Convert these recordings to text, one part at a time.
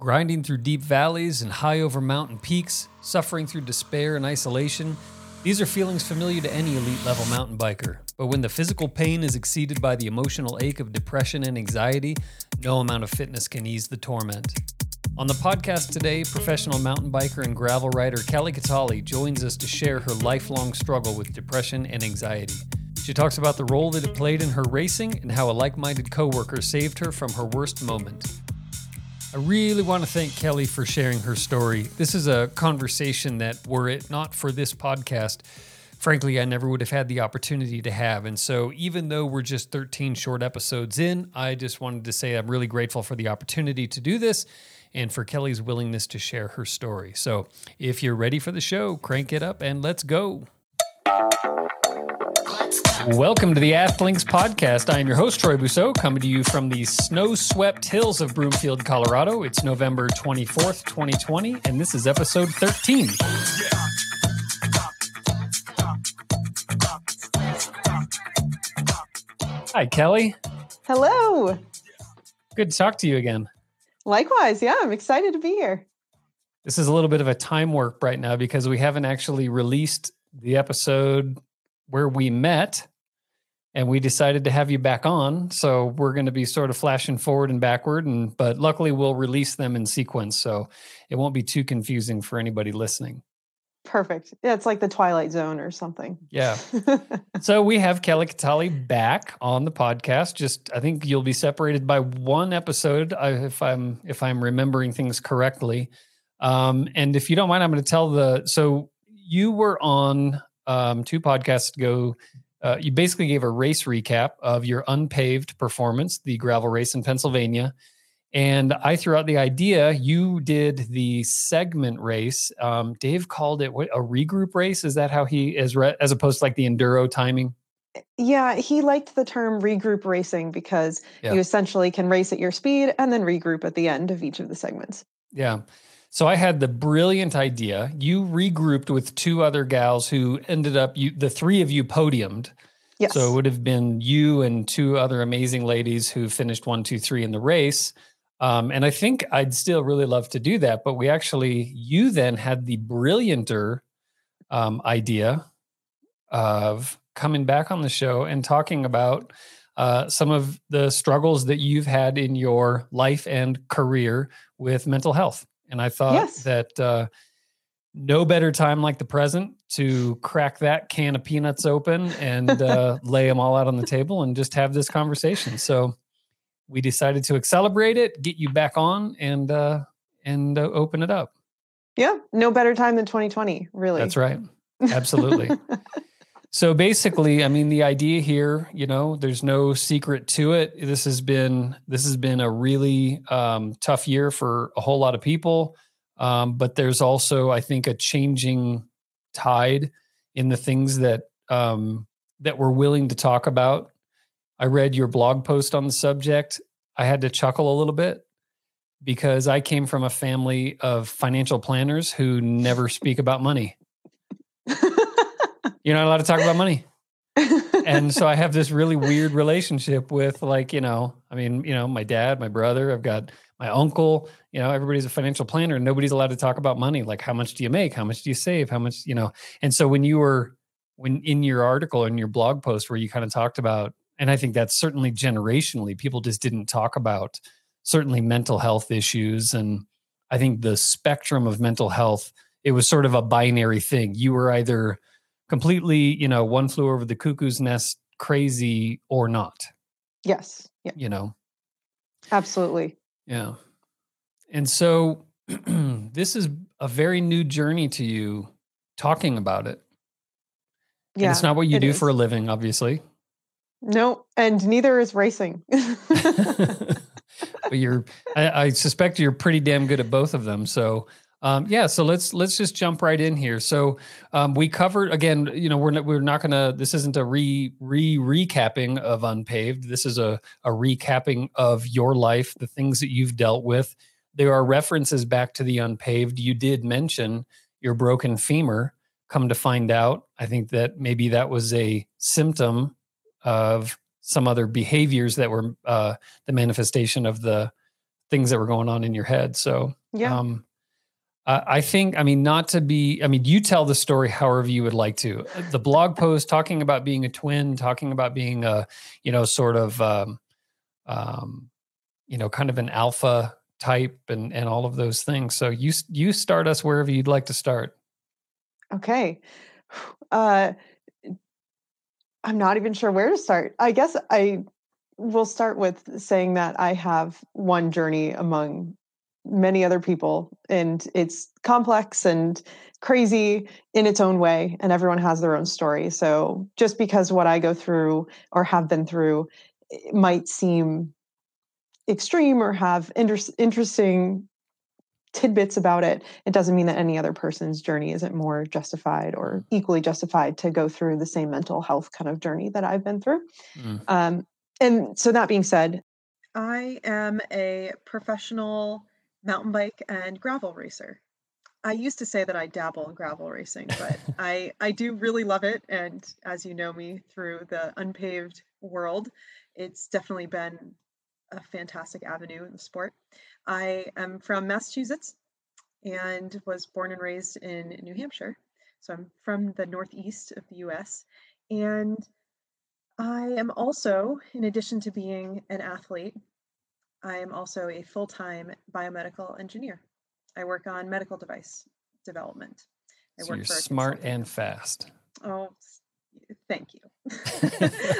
Grinding through deep valleys and high over mountain peaks, suffering through despair and isolation, these are feelings familiar to any elite level mountain biker. But when the physical pain is exceeded by the emotional ache of depression and anxiety, no amount of fitness can ease the torment. On the podcast today, professional mountain biker and gravel rider Kelly Catali joins us to share her lifelong struggle with depression and anxiety. She talks about the role that it played in her racing and how a like minded coworker saved her from her worst moment. I really want to thank Kelly for sharing her story. This is a conversation that, were it not for this podcast, frankly, I never would have had the opportunity to have. And so, even though we're just 13 short episodes in, I just wanted to say I'm really grateful for the opportunity to do this and for Kelly's willingness to share her story. So, if you're ready for the show, crank it up and let's go. Welcome to the Athlinks podcast. I am your host, Troy Bousseau, coming to you from the snow swept hills of Broomfield, Colorado. It's November 24th, 2020, and this is episode 13. Hi, Kelly. Hello. Good to talk to you again. Likewise. Yeah, I'm excited to be here. This is a little bit of a time warp right now because we haven't actually released the episode where we met and we decided to have you back on. So we're going to be sort of flashing forward and backward and but luckily we'll release them in sequence so it won't be too confusing for anybody listening. Perfect. Yeah, it's like the Twilight Zone or something. yeah. So we have kelly catali back on the podcast. Just i think you'll be separated by one episode if i'm if i'm remembering things correctly. Um, and if you don't mind i'm going to tell the so you were on um, two podcasts ago uh, you basically gave a race recap of your unpaved performance, the gravel race in Pennsylvania. And I threw out the idea. You did the segment race. Um, Dave called it what, a regroup race. Is that how he is, re- as opposed to like the enduro timing? Yeah, he liked the term regroup racing because Yeah. you essentially can race at your speed and then regroup at the end of each of the segments. Yeah. So I had the brilliant idea. You regrouped with two other gals who ended up you the three of you podiumed. Yes. So it would have been you and two other amazing ladies who finished one, two, three in the race. Um, and I think I'd still really love to do that. But we actually, you then had the brillianter um, idea of coming back on the show and talking about uh, some of the struggles that you've had in your life and career with mental health. And I thought Yes. that uh, no better time like the present to crack that can of peanuts open and uh, lay them all out on the table and just have this conversation. So we decided to celebrate it, get you back on, and uh, and uh, open it up. yeah, no better time than 2020, really. That's right. Absolutely. So basically, I mean, the idea here, you know, there's no secret to it. This has been this has been a really um, tough year for a whole lot of people, um, but there's also, I think, a changing tide in the things that um, that we're willing to talk about. I read your blog post on the subject. I had to chuckle a little bit because I came from a family of financial planners who never speak about money. You're not allowed to talk about money. and so I have this really weird relationship with like, you know, I mean, you know, my dad, my brother, I've got my uncle, you know, everybody's a financial planner and nobody's allowed to talk about money. Like how much do you make? How much do you save? How much, you know? And so when you were when in your article in your blog post where you kind of talked about and I think that's certainly generationally people just didn't talk about certainly mental health issues and I think the spectrum of mental health it was sort of a binary thing. You were either completely, you know, one flew over the cuckoo's nest crazy or not, yes. Yeah, you know. absolutely. Yeah. And so this is a very new journey to you talking about it. And Yeah. it's not what you do is. for a living, obviously. No, and neither is racing. but you're I, I suspect you're pretty damn good at both of them. So um, yeah, so let's let's just jump right in here. So um, we covered again. You know, we're not, we're not gonna. This isn't a re re recapping of unpaved. This is a a recapping of your life, the things that you've dealt with. There are references back to the unpaved. You did mention your broken femur. Come to find out, I think that maybe that was a symptom of some other behaviors that were uh, the manifestation of the things that were going on in your head. So Yeah. um, I think, I mean, not to be, I mean, you tell the story however you would like to. The blog post talking about being a twin, talking about being a, you know, sort of, um, um, you know, kind of an alpha type and and all of those things. So you you start us wherever you'd like to start. Okay. Uh, I'm not even sure where to start. I guess I will start with saying that I have one journey among many other people, and it's complex and crazy in its own way, and everyone has their own story. So just because what I go through or have been through eh, might seem extreme or have inter- interesting tidbits about it, it doesn't mean that any other person's journey isn't more justified or equally justified to go through the same mental health kind of journey that I've been through. Mm. Um, and so that being said, I am a professional mountain bike and gravel racer. I used to say that I dabble in gravel racing, but I I do really love it. And as you know me through the unpaved world, it's definitely been a fantastic avenue in the sport. I am from Massachusetts and was born and raised in New Hampshire. So I'm from the northeast of the US. And I am also, in addition to being an athlete, I am also a full time biomedical engineer. I work on medical device development. I So work you're for smart and fast. Oh, thank you.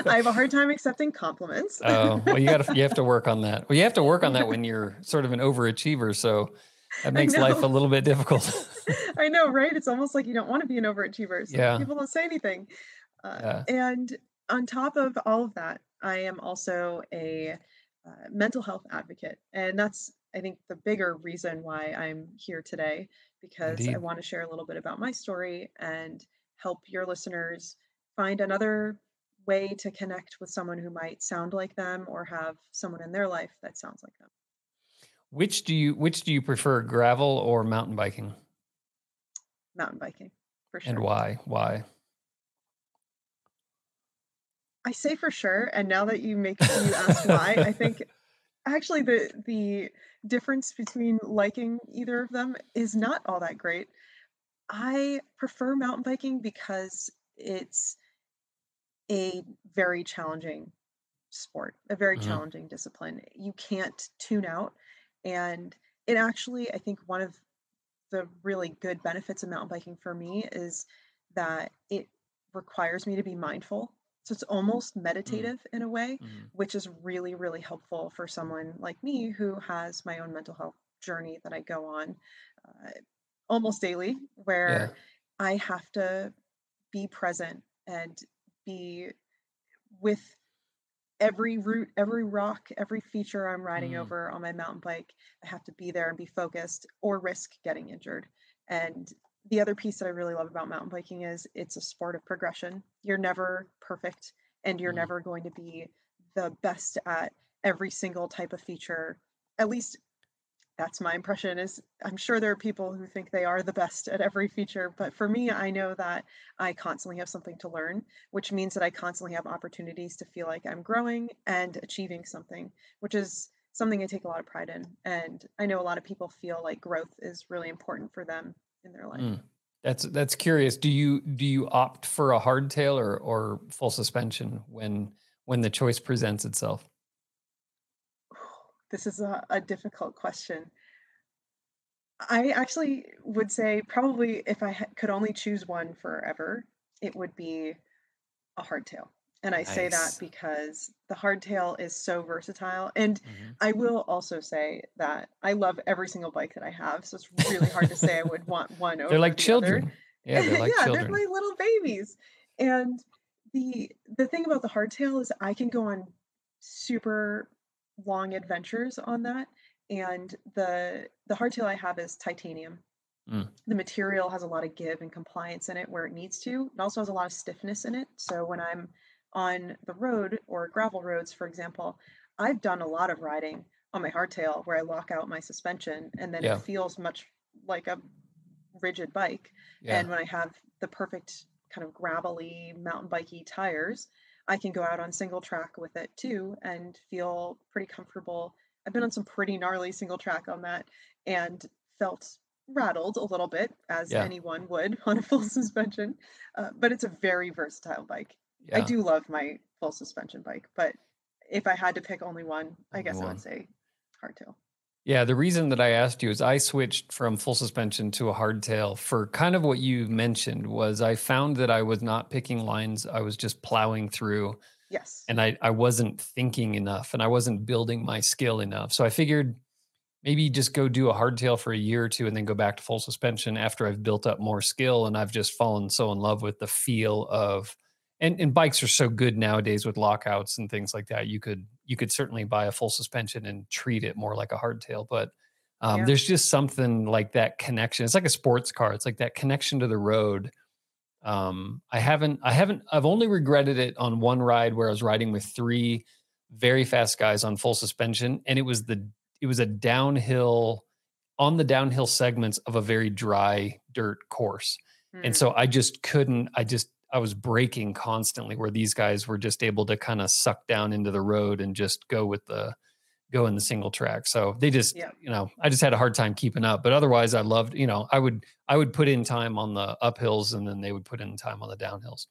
I have a hard time accepting compliments. Oh, well, you got to you have to work on that. Well, you have to work on that when you're sort of an overachiever. So that makes life a little bit difficult. I know, right? It's almost like you don't want to be an overachiever. So Yeah. people don't say anything. Uh, Yeah. And on top of all of that, I am also a uh, mental health advocate. And that's, I think, the bigger reason why I'm here today, because I want to share a little bit about my story and help your listeners find another way to connect with someone who might sound like them or have someone in their life that sounds like them. Which do you which do you prefer, gravel or mountain biking, Mountain biking, for sure. and why? Why? I say for sure, and now that you make you ask why, I think actually the the difference between liking either of them is not all that great. I prefer mountain biking because it's a very challenging sport, a very Mhm. challenging discipline. You can't tune out, and it actually, I think, one of the really good benefits of mountain biking for me is that it requires me to be mindful. So it's almost meditative in a way, Mhm. which is really, really helpful for someone like me who has my own mental health journey that I go on uh, almost daily, where Yeah. I have to be present and be with every route, every rock, every feature I'm riding Mm. over on my mountain bike. I have to be there and be focused or risk getting injured. And the other piece that I really love about mountain biking is it's a sport of progression. You're never perfect and you're Mhm. never going to be the best at every single type of feature. At least that's my impression is I'm sure there are people who think they are the best at every feature, but for me, I know that I constantly have something to learn, which means that I constantly have opportunities to feel like I'm growing and achieving something, which is something I take a lot of pride in. And I know a lot of people feel like growth is really important for them in their life. Mm. That's that's curious. Do you do you opt for a hardtail or or full suspension when when the choice presents itself? This is a, a difficult question. I actually would say probably if I ha- could only choose one forever, it would be a hardtail. And I say that because the hardtail is so versatile. And Mhm. I will also say that I love every single bike that I have. So it's really hard to say I would want one over They're like the other. children. Yeah, they're like yeah, children. they're my little babies. And the the thing about the hardtail is I can go on super long adventures on that. And the the hardtail I have is titanium. Mm. The material has a lot of give and compliance in it where it needs to. It also has a lot of stiffness in it. So when I'm on the road or gravel roads, for example, I've done a lot of riding on my hardtail where I lock out my suspension and then Yeah. it feels much like a rigid bike. Yeah. And when I have the perfect kind of gravelly mountain bikey tires, I can go out on single track with it too and feel pretty comfortable I've been on some pretty gnarly single track on that and felt rattled a little bit, as Yeah. anyone would on a full suspension. Uh, but it's a very versatile bike. I do love my full suspension bike, but if I had to pick only one, I guess I would say hardtail. Yeah, the reason that I asked you is I switched from full suspension to a hardtail for kind of what you mentioned was I found that I was not picking lines, I was just plowing through Yes. and I I wasn't thinking enough and I wasn't building my skill enough. So I figured maybe just go do a hardtail for a year or two and then go back to full suspension after I've built up more skill and I've just fallen so in love with the feel of and and bikes are so good nowadays with lockouts and things like that. You could you could certainly buy a full suspension and treat it more like a hardtail, but um, Yeah. there's just something like that connection. It's like a sports car. It's like that connection to the road. Um, I haven't, I haven't, I've only regretted it on one ride where I was riding with three very fast guys on full suspension, and it was the, it was a downhill, on the downhill segments of a very dry dirt course, and so I just couldn't. I just, I was braking constantly, where these guys were just able to kind of suck down into the road and just go with the, go in the single track. So they just, Yeah. you know, I just had a hard time keeping up. But otherwise, I loved, you know, I would, I would put in time on the uphills, and then they would put in time on the downhills.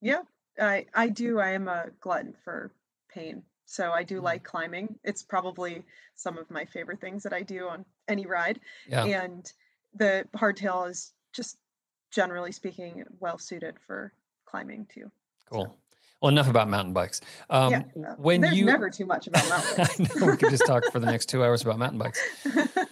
Yeah, I I do. I am a glutton for pain. So I do Mhm. like climbing. It's probably some of my favorite things that I do on any ride. Yeah. And the hardtail is just generally speaking well suited for climbing too. Cool. Well, enough about mountain bikes. Um, yeah. when there's you, never too much about mountain I know we could just talk for the next two hours about mountain bikes. bikes.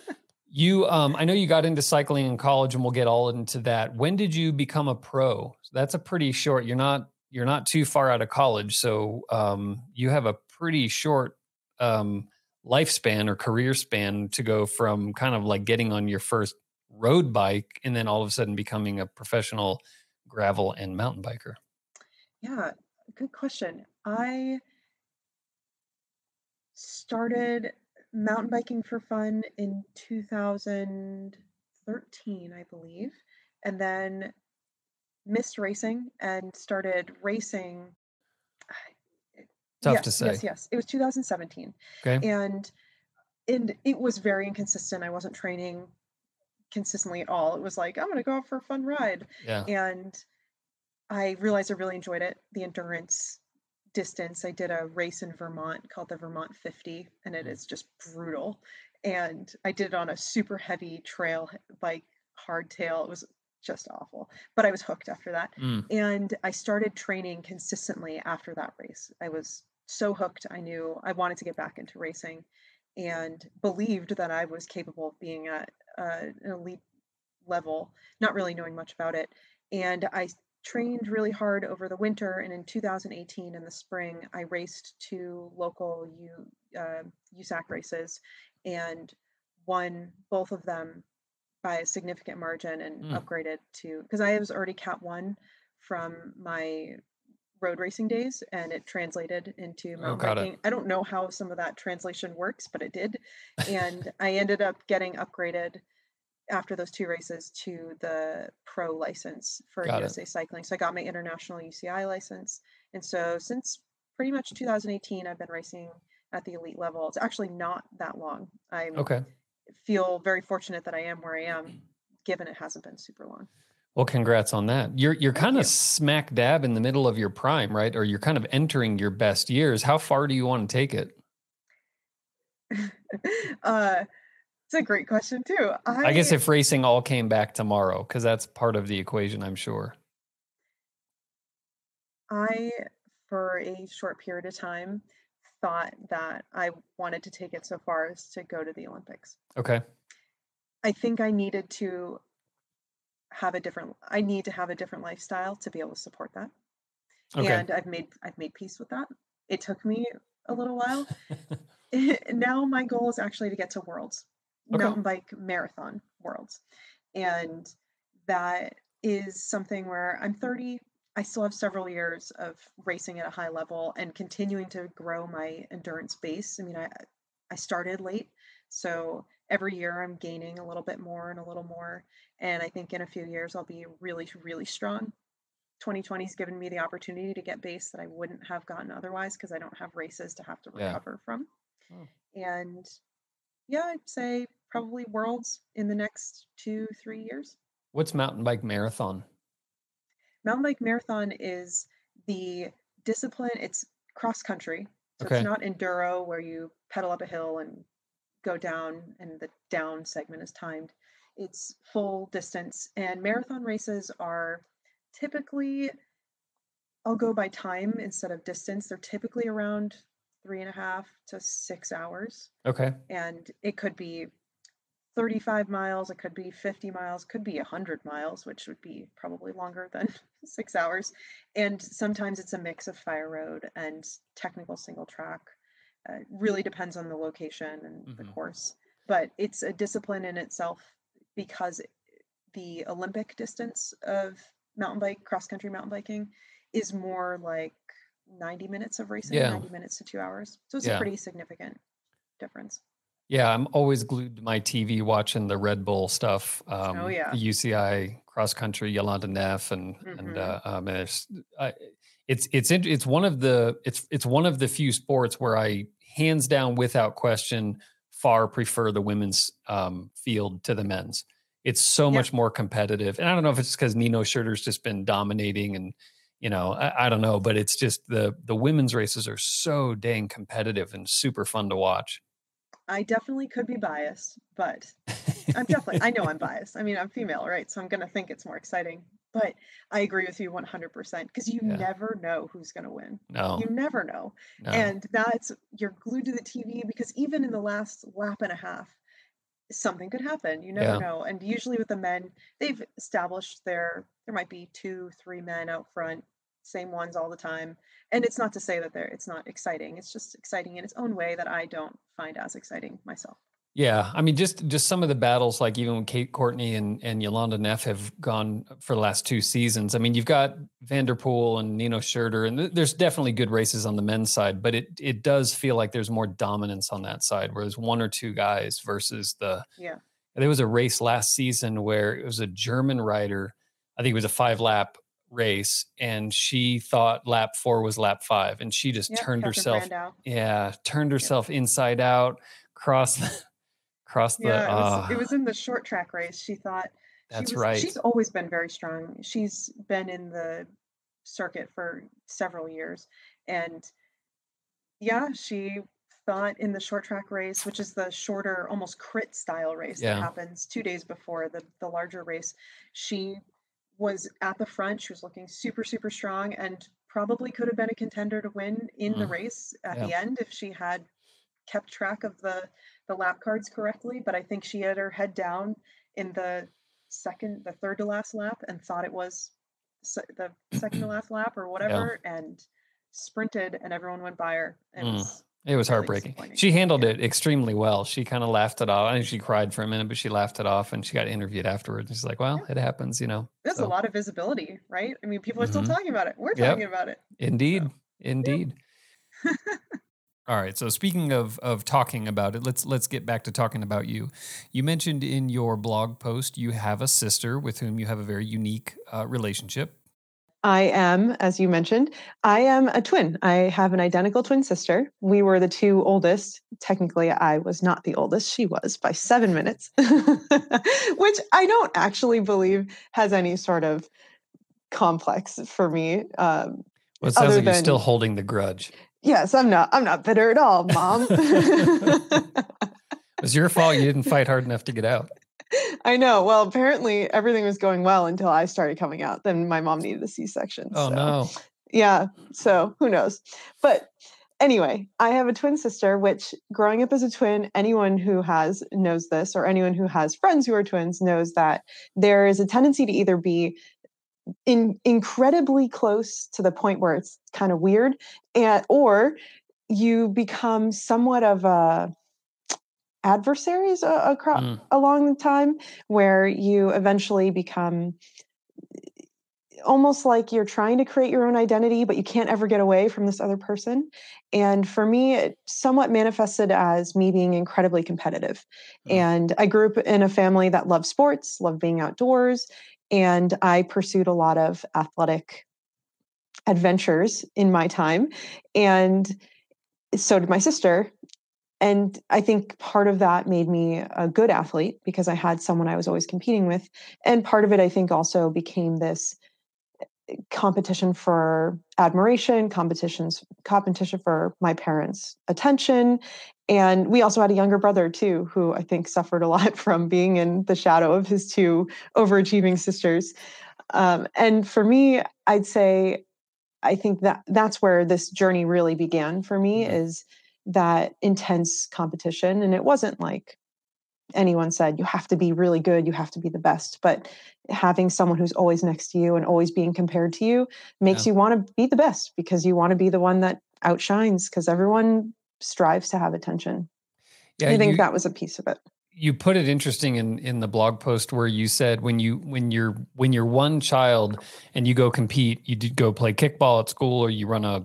You, um, I know you got into cycling in college, and we'll get all into that. When did you become a pro? So that's a pretty short. You're not, you're not too far out of college, so um, you have a pretty short um, lifespan or career span to go from kind of like getting on your first road bike and then all of a sudden becoming a professional gravel and mountain biker. yeah, good question. I started mountain biking for fun in 2013, I believe, and then missed racing and started racing. Tough yes, to say. Yes, yes. It was 2017. Okay. And and it was very inconsistent. I wasn't training consistently at all. It was like, I'm gonna go out for a fun ride. Yeah. And I realized I really enjoyed it. The endurance distance. I did a race in Vermont called the Vermont 50, and it Mm. just brutal. And I did it on a super heavy trail bike, hardtail. It was just awful. But I was hooked after that. Mm. And I started training consistently after that race. I was so hooked. I knew I wanted to get back into racing and believed that I was capable of being at uh, an elite level, not really knowing much about it. And I trained really hard over the winter. And in 2018, in the spring, I raced two local U, uh, USAC races and won both of them by a significant margin and Mm. upgraded to because I was already Cat 1 from my road racing days and it translated into Oh, mountain it. biking. I don't know how some of that translation works, but it did. And I ended up getting upgraded after those two races to the pro license for Got it. USA Cycling. So I got my international UCI license. And so since pretty much 2018, I've been racing at the elite level. It's actually not that long. I Okay. feel very fortunate that I am where I am, given it hasn't been super long. Well, congrats on that. You're you're Thank kind you. of smack dab in the middle of your prime, right? Or you're kind of entering your best years. How far do you want to take it? uh, it's a great question too. I, I guess if racing all came back tomorrow, because that's part of the equation, I'm sure. I, for a short period of time, thought that I wanted to take it so far as to go to the Olympics. Okay. I think I needed to have a different. I need to have a different lifestyle to be able to support that, Okay. and I've made I've made peace with that. It took me a little while. now my goal is actually to get to Worlds, Okay. mountain bike marathon Worlds, and that is something where I'm 30. I still have several years of racing at a high level and continuing to grow my endurance base. I mean, I I started late, so every year I'm gaining a little bit more and a little more, and I think in a few years I'll be really really strong. 2020's given me the opportunity to get base that I wouldn't have gotten otherwise because I don't have races to have to Yeah. recover from. Oh. And yeah, I'd say probably worlds in the next two, three years. What's mountain bike marathon? Mountain bike marathon is the discipline, it's cross country. So Okay. it's not enduro where you pedal up a hill and go down and the down segment is timed. It's full distance. And marathon races are typically, I'll go by time instead of distance. They're typically around three and a half to six hours. Okay. And it could be 35 miles, it could be 50 miles, could be 100 miles, which would be probably longer than six hours. And sometimes it's a mix of fire road and technical single track. Uh, really depends on the location and the Mhm. course. But it's a discipline in itself because the Olympic distance of mountain bike, cross country mountain biking, is more like 90 minutes of racing, Yeah. 90 minutes to two hours. So it's Yeah. a pretty significant difference. Yeah, I'm always glued to my TV watching the Red Bull stuff. Um, Oh, yeah. the UCI cross country, Jolanda Neff, and and Mhm. uh, um, and it's I, it's it's it's one of the it's it's one of the few sports where I hands down without question far prefer the women's um, field to the men's. It's so Yeah. much more competitive, and I don't know if it's because Nino Schurter's just been dominating and. You know, I, I don't know, but it's just the the women's races are so dang competitive and super fun to watch. I definitely could be biased, but I'm definitely, I know I'm biased. I mean, I'm female, right? So I'm going to think it's more exciting. But I agree with you 100% because you Yeah. never know who's going to win. no, You never know. no. And that's, you're glued to the TV because even in the last lap and a half, something could happen. You never Yeah. know. And usually with the men, they've established their, there might be two, three men out front, same ones all the time. And it's not to say that they're, it's not exciting. It's just exciting in its own way that I don't find as exciting myself. Yeah, I mean, just just some of the battles, like even when Kate Courtney and and Jolanda Neff have gone for the last two seasons. I mean, you've got van der Poel and Nino Schurter, and th- there's definitely good races on the men's side, but it it does feel like there's more dominance on that side, whereas one or two guys versus the. Yeah. There was a race last season where it was a German rider. I think it was a five lap race, and she thought lap four was lap five, and she just Yeah, turned Catherine herself Brandau. yeah, turned herself inside out, crossed the, crossed the. Yeah, it was, ah, it was in the short track race. She thought she that's was, right. She's always been very strong. She's been in the circuit for several years, and yeah, she thought in the short track race, which is the shorter, almost crit style race Yeah. that happens two days before the the larger race, she was at the front. She was looking super super strong, and probably could have been a contender to win in the Mm. race at Yeah. the end if she had kept track of the the lap cards correctly, but I think she had her head down in the second, the third to last lap and thought it was se- the second to last lap or whatever, and sprinted, and everyone went by her. It Mm. was It was really heartbreaking. She handled Yeah. it extremely well. She kind of laughed it off. I think she cried for a minute, but she laughed it off and she got interviewed afterwards. And she's like, well, it happens, you know. there's So, a lot of visibility, right? I mean, people are still Mhm. talking about it. We're Yep. talking about it. Indeed. Indeed. All right. So speaking of of talking about it, let's let's get back to talking about you. You mentioned in your blog post you have a sister with whom you have a very unique uh, relationship. I am, as you mentioned, I am a twin. I have an identical twin sister. We were the two oldest. Technically, I was not the oldest. She was by seven minutes, which I don't actually believe has any sort of complex for me. Um, Well, it sounds Other like you're still holding the grudge. Yes, I'm not. I'm not bitter at all, mom. It was your fault you didn't fight hard enough to get out. I know. Well, apparently everything was going well until I started coming out. Then my mom needed a C-section. Oh so. no. yeah so who knows but anyway i have a twin sister which growing up as a twin anyone who has knows this or anyone who has friends who are twins knows that there is a tendency to either be in incredibly close to the point where it's kind of weird and or you become somewhat of a adversaries across Mm. along the time where you eventually become almost like you're trying to create your own identity but you can't ever get away from this other person and for me it somewhat manifested as me being incredibly competitive Mm. and i grew up in a family that loved sports loved being outdoors and i pursued a lot of athletic adventures in my time and so did my sister and I think part of that made me a good athlete because I had someone I was always competing with. And part of it, I think, also became this eh, competition for admiration, competitions, competition for my parents' attention. And we also had a younger brother too, who I think suffered a lot from being in the shadow of his two overachieving sisters. Um, and for me, I'd say I think that that's where this journey really began for me mm-hmm. is that intense competition. And it wasn't like anyone said, you have to be really good, you have to be the best. But having someone who's always next to you and always being compared to you makes yeah. you want to be the best because you want to be the one that outshines because everyone strives to have attention. Yeah, I think you, that was a piece of it. You put it interesting in in the blog post where you said when you when you're when you're one child and you go compete, you go play kickball at school or you run a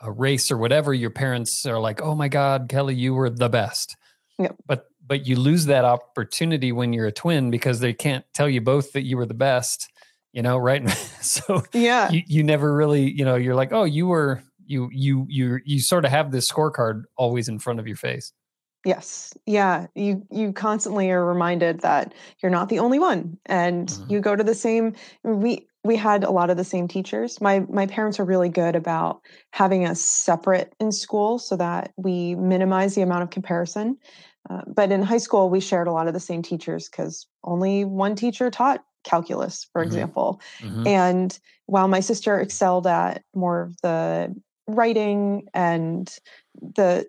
a race or whatever, your parents are like, "Oh my God, Kelly, you were the best." Yep. But but you lose that opportunity when you're a twin because they can't tell you both that you were the best. You know, right? so yeah, you, you never really, you know, you're like, "Oh, you were you you you you sort of have this scorecard always in front of your face." Yes. Yeah. You you constantly are reminded that you're not the only one and mm-hmm. you go to the same we we had a lot of the same teachers. My my parents are really good about having us separate in school so that we minimize the amount of comparison. Uh, but in high school, we shared a lot of the same teachers because only one teacher taught calculus, for mm-hmm. example. Mm-hmm. And while my sister excelled at more of the writing and the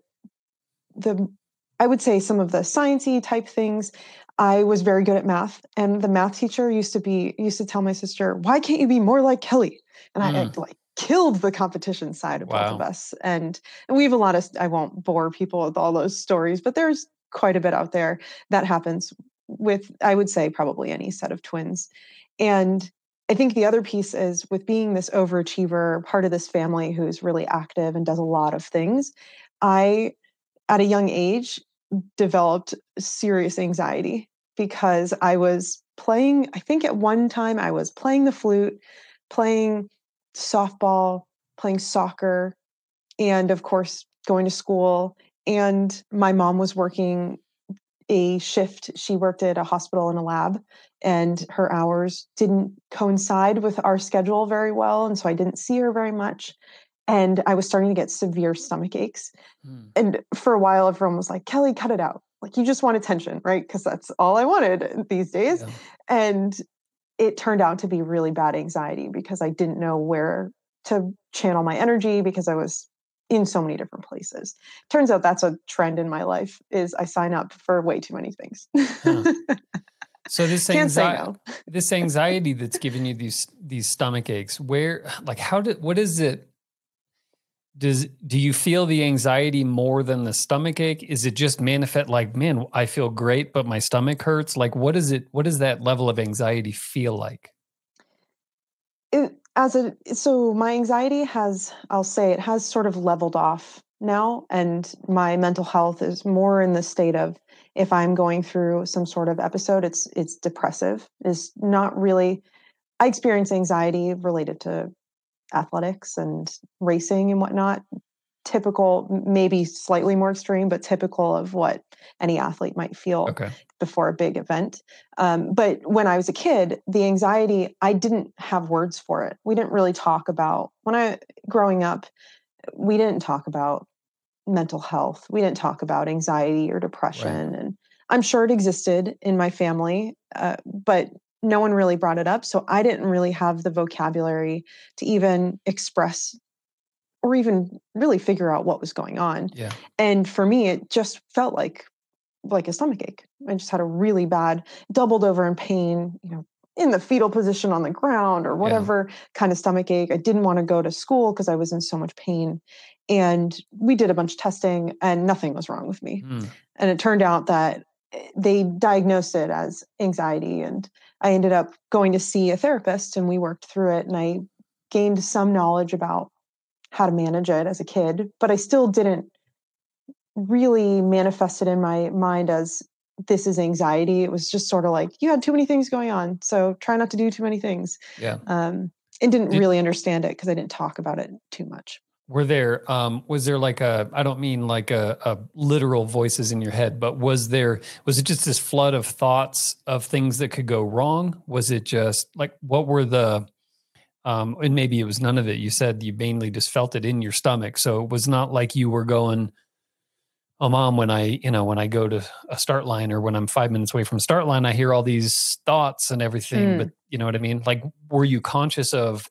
the I would say some of the sciencey type things. I was very good at math, and the math teacher used to be used to tell my sister, "Why can't you be more like Kelly?" And mm. I, I like killed the competition side of wow. both of us. And, and we have a lot of I won't bore people with all those stories, but there's quite a bit out there that happens with I would say probably any set of twins. And I think the other piece is with being this overachiever, part of this family who's really active and does a lot of things. I, at a young age, developed serious anxiety because I was playing, I think at one time I was playing the flute, playing softball, playing soccer, and of course, going to school. And my mom was working a shift. She worked at a hospital in a lab, and her hours didn't coincide with our schedule very well. And so I didn't see her very much and I was starting to get severe stomach aches. Mm. And for a while, everyone was like, Kelly, cut it out. Like, you just want attention, right? Because that's all I wanted these days. Yeah. And it turned out to be really bad anxiety because I didn't know where to channel my energy because I was in so many different places. Turns out that's a trend in my life is I sign up for way too many things. Huh. So this anxiety, no. this anxiety that's giving you these these stomach aches, where like how did what is it? Does do you feel the anxiety more than the stomach ache? Is it just manifest like man i feel great but my stomach hurts? Like what is it what does that level of anxiety feel like? It, as a so my anxiety has i'll say it has sort of leveled off now and my mental health is more in the state of if i'm going through some sort of episode it's it's depressive. Is not really i experience anxiety related to athletics and racing and whatnot. Typical maybe slightly more extreme but typical of what any athlete might feel okay. before a big event. Um, but when i was a kid the anxiety i didn't have words for it. We didn't really talk about when i growing up we didn't talk about mental health we didn't talk about anxiety or depression right. and i'm sure it existed in my family uh, but no one really brought it up. So I didn't really have the vocabulary to even express or even really figure out what was going on. Yeah. And for me, it just felt like like a stomach ache. I just had a really bad, doubled over in pain, you know, in the fetal position on the ground or whatever yeah. kind of stomach ache. I didn't want to go to school because I was in so much pain. And we did a bunch of testing and nothing was wrong with me. Mm. And it turned out that eh, they diagnosed it as anxiety and I ended up going to see a therapist and we worked through it and I gained some knowledge about how to manage it as a kid, but I still didn't really manifest it in my mind as this is anxiety. It was just sort of like you had too many things going on, so try not to do too many things. Yeah. Um, and didn't Did, really understand it because I didn't talk about it too much. were there um was there like a i don't mean like a, a literal voices in your head but was there was it just this flood of thoughts of things that could go wrong was it just like what were the um and maybe it was none of it you said you mainly just felt it in your stomach so it was not like you were going oh mom when i you know when i go to a start line or when i'm five minutes away from start line i hear all these thoughts and everything but mm. you know what i mean? Like were you conscious of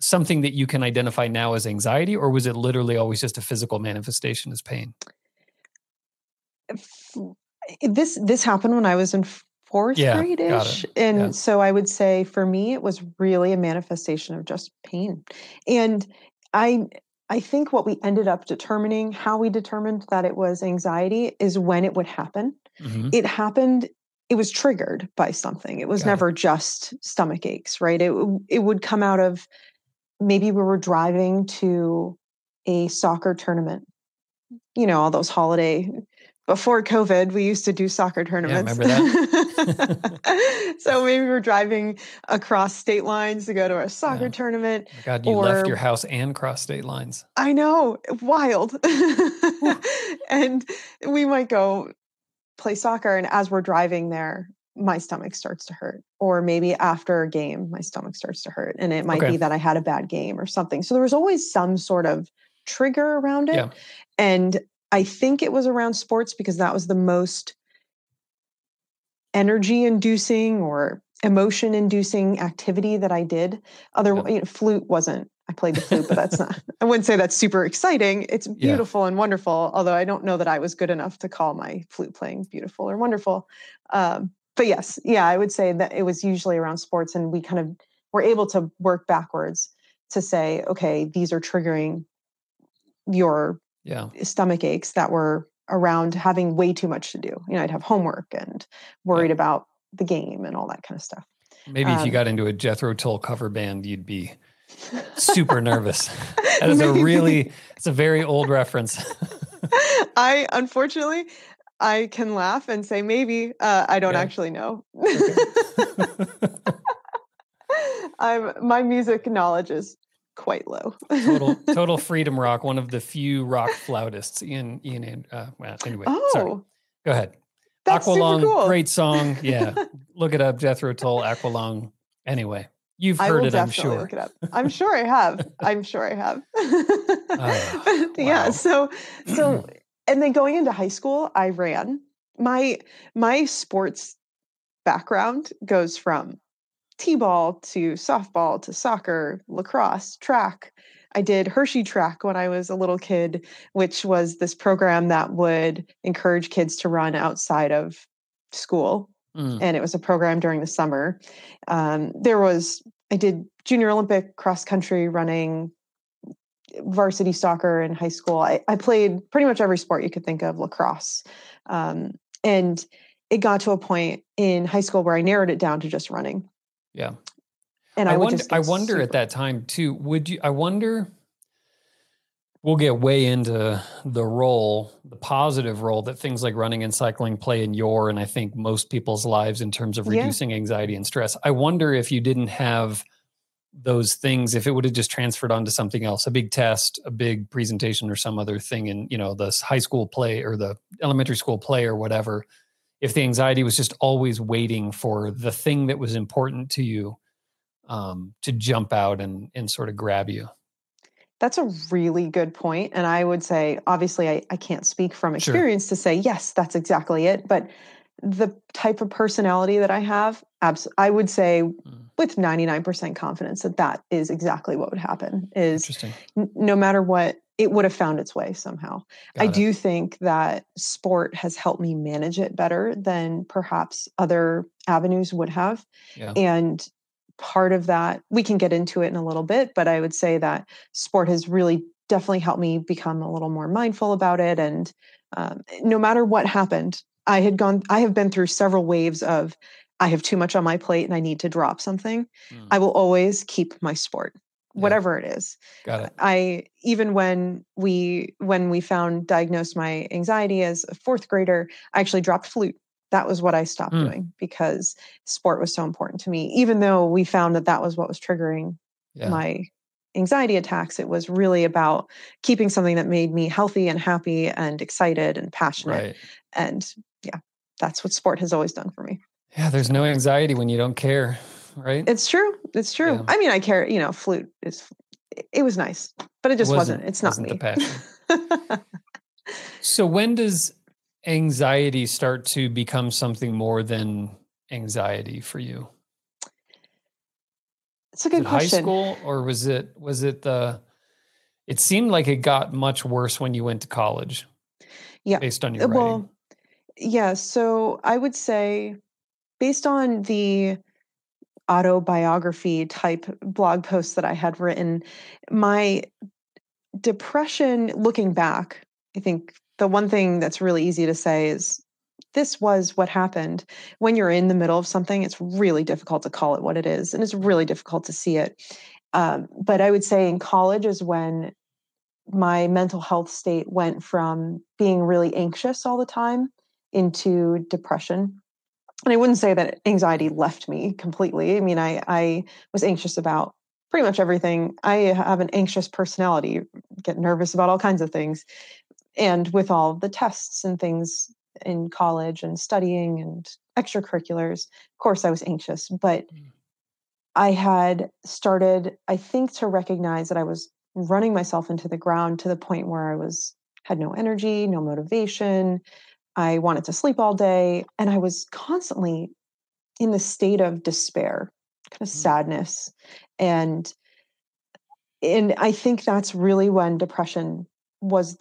something that you can identify now as anxiety or was it literally always just a physical manifestation as pain? Eh, this this happened when i was in fourth Yeah, grade-ish and Yeah. so i would say for me it was really a manifestation of just pain. And i i think what we ended up determining how we determined that it was anxiety is when it would happen Mhm. it happened it was triggered by something it was Got it. never just stomach aches right it, it would come out of maybe we were driving to a soccer tournament you know all those holiday before covid we used to do soccer tournaments remember that? so maybe we're driving across state lines to go to a soccer Yeah. tournament Oh god you left your house and crossed state lines I know, wild. and we might go play soccer, and as we're driving there, my stomach starts to hurt. Or maybe after a game, my stomach starts to hurt. And it might Okay. be that I had a bad game or something. So there was always some sort of trigger around it. Yeah. And I think it was around sports because that was the most energy inducing or emotion inducing activity that I did. Other Yeah. you know, flute wasn't. I played the flute, but that's not. I wouldn't say that's super exciting. It's beautiful and wonderful. Although I don't know that I was good enough to call my flute playing beautiful or wonderful. Um, but yes, yeah, I would say that it was usually around sports, and we kind of were able to work backwards to say, okay, these are triggering your yeah stomach aches that were around having way too much to do. You know, I'd have homework and worried about the game and all that kind of stuff. maybe if you Um, got into a jethro tull cover band you'd be super nervous that is a really it's a very old reference I unfortunately I can laugh and say maybe. Uh, I don't Yeah. actually know. I'm my music knowledge is quite low. total total freedom rock one of the few rock flautists ian ian and uh well anyway oh, sorry go ahead that's aqualung cool. great song yeah look it up jethro tull aqualung anyway you've I heard will it i'm definitely sure look it up. I'm sure I have. I'm sure I have. Ah, But Yeah. So so and then going into high school, I ran. My my sports background goes from t-ball to softball to soccer, lacrosse, track. I did Hershey track when I was a little kid, which was this program that would encourage kids to run outside of school Mm, and it was a program during the summer. Um, there was I did junior Olympic cross country running, varsity soccer in high school. I, I played pretty much every sport you could think of, lacrosse, um, and it got to a point in high school where I narrowed it down to just running. Yeah And I, I, wonder. I wonder at that time too. Would you? I wonder. We'll get way into the role, the positive role that things like running and cycling play in your and I think most people's lives in terms of Yeah. reducing anxiety and stress. I wonder if you didn't have those things, if it would have just transferred onto something else, a big test, a big presentation, or some other thing in you know the high school play or the elementary school play or whatever. If the anxiety was just always waiting for the thing that was important to you um, to jump out and and sort of grab you. That's a really good point. And I would say, obviously, I, I can't speak from Sure. experience to say, yes, that's exactly it. But the type of personality that I have, abs- I would say Mm. with 99% confidence that that is exactly what would happen is Interesting. n- no matter what, it would have found its way somehow. I it. do think that sport has helped me manage it better than perhaps other avenues would have. Yeah. And part of that, we can get into it in a little bit, but I would say that sport has really definitely helped me become a little more mindful about it. And um, no matter what happened, I had gone, I have been through several waves of I have too much on my plate and I need to drop something. Mm. I will always keep my sport, Yeah. whatever it is. Got it. I even when we when we found diagnosed my anxiety as a fourth grader, I actually dropped flute. That was what I stopped Mm. doing because sport was so important to me. Even though we found that that was what was triggering Yeah. my anxiety attacks. It was really about keeping something that made me healthy and happy and excited and passionate. Right. And yeah, that's what sport has always done for me. Yeah, there's no anxiety when you don't care, right? It's true. It's true. Yeah. I mean, I care, you know, flute is it was nice, but it just it wasn't, wasn't, It's not wasn't me. So when does anxiety start to become something more than anxiety for you? It's a good question. High school, or was it was it the? It seemed like it got much worse when you went to college. Yeah, based on your well, writing. yeah. So I would say, based on the autobiography type blog posts that I had written, my depression, looking back, I think the one thing that's really easy to say is this was what happened. When you're in the middle of something, it's really difficult to call it what it is, and it's really difficult to see it. Um, but I would say in college is when my mental health state went from being really anxious all the time into depression. And I wouldn't say that anxiety left me completely. I mean, I, I was anxious about pretty much everything. I have an anxious personality, get nervous about all kinds of things. And with all the tests and things in college and studying and extracurriculars. Of course, I was anxious, but mm. I had started, I think, to recognize that I was running myself into the ground to the point where I was had no energy, no motivation. I wanted to sleep all day, and I was constantly in the state of despair, kind of mm. sadness, and and I think that's really when depression was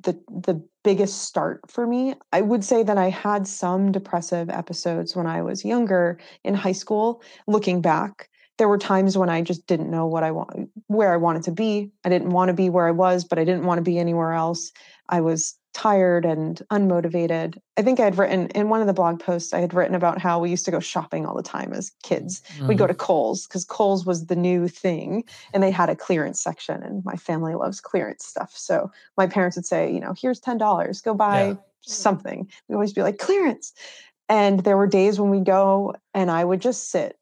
the the biggest start for me. I would say that I had some depressive episodes when I was younger in high school. Looking back, there were times when I just didn't know what I want where I wanted to be. I didn't want to be where I was, but I didn't want to be anywhere else. I was tired and unmotivated. I think I had written in one of the blog posts, I had written about how we used to go shopping all the time as kids. Mm-hmm. We'd go mm-hmm. to Kohl's because Kohl's was the new thing and they had a clearance section, and my family loves clearance stuff. So my parents would say, you know, here's $10, go buy yeah. something. We always be like, clearance. And there were days when we go and I would just sit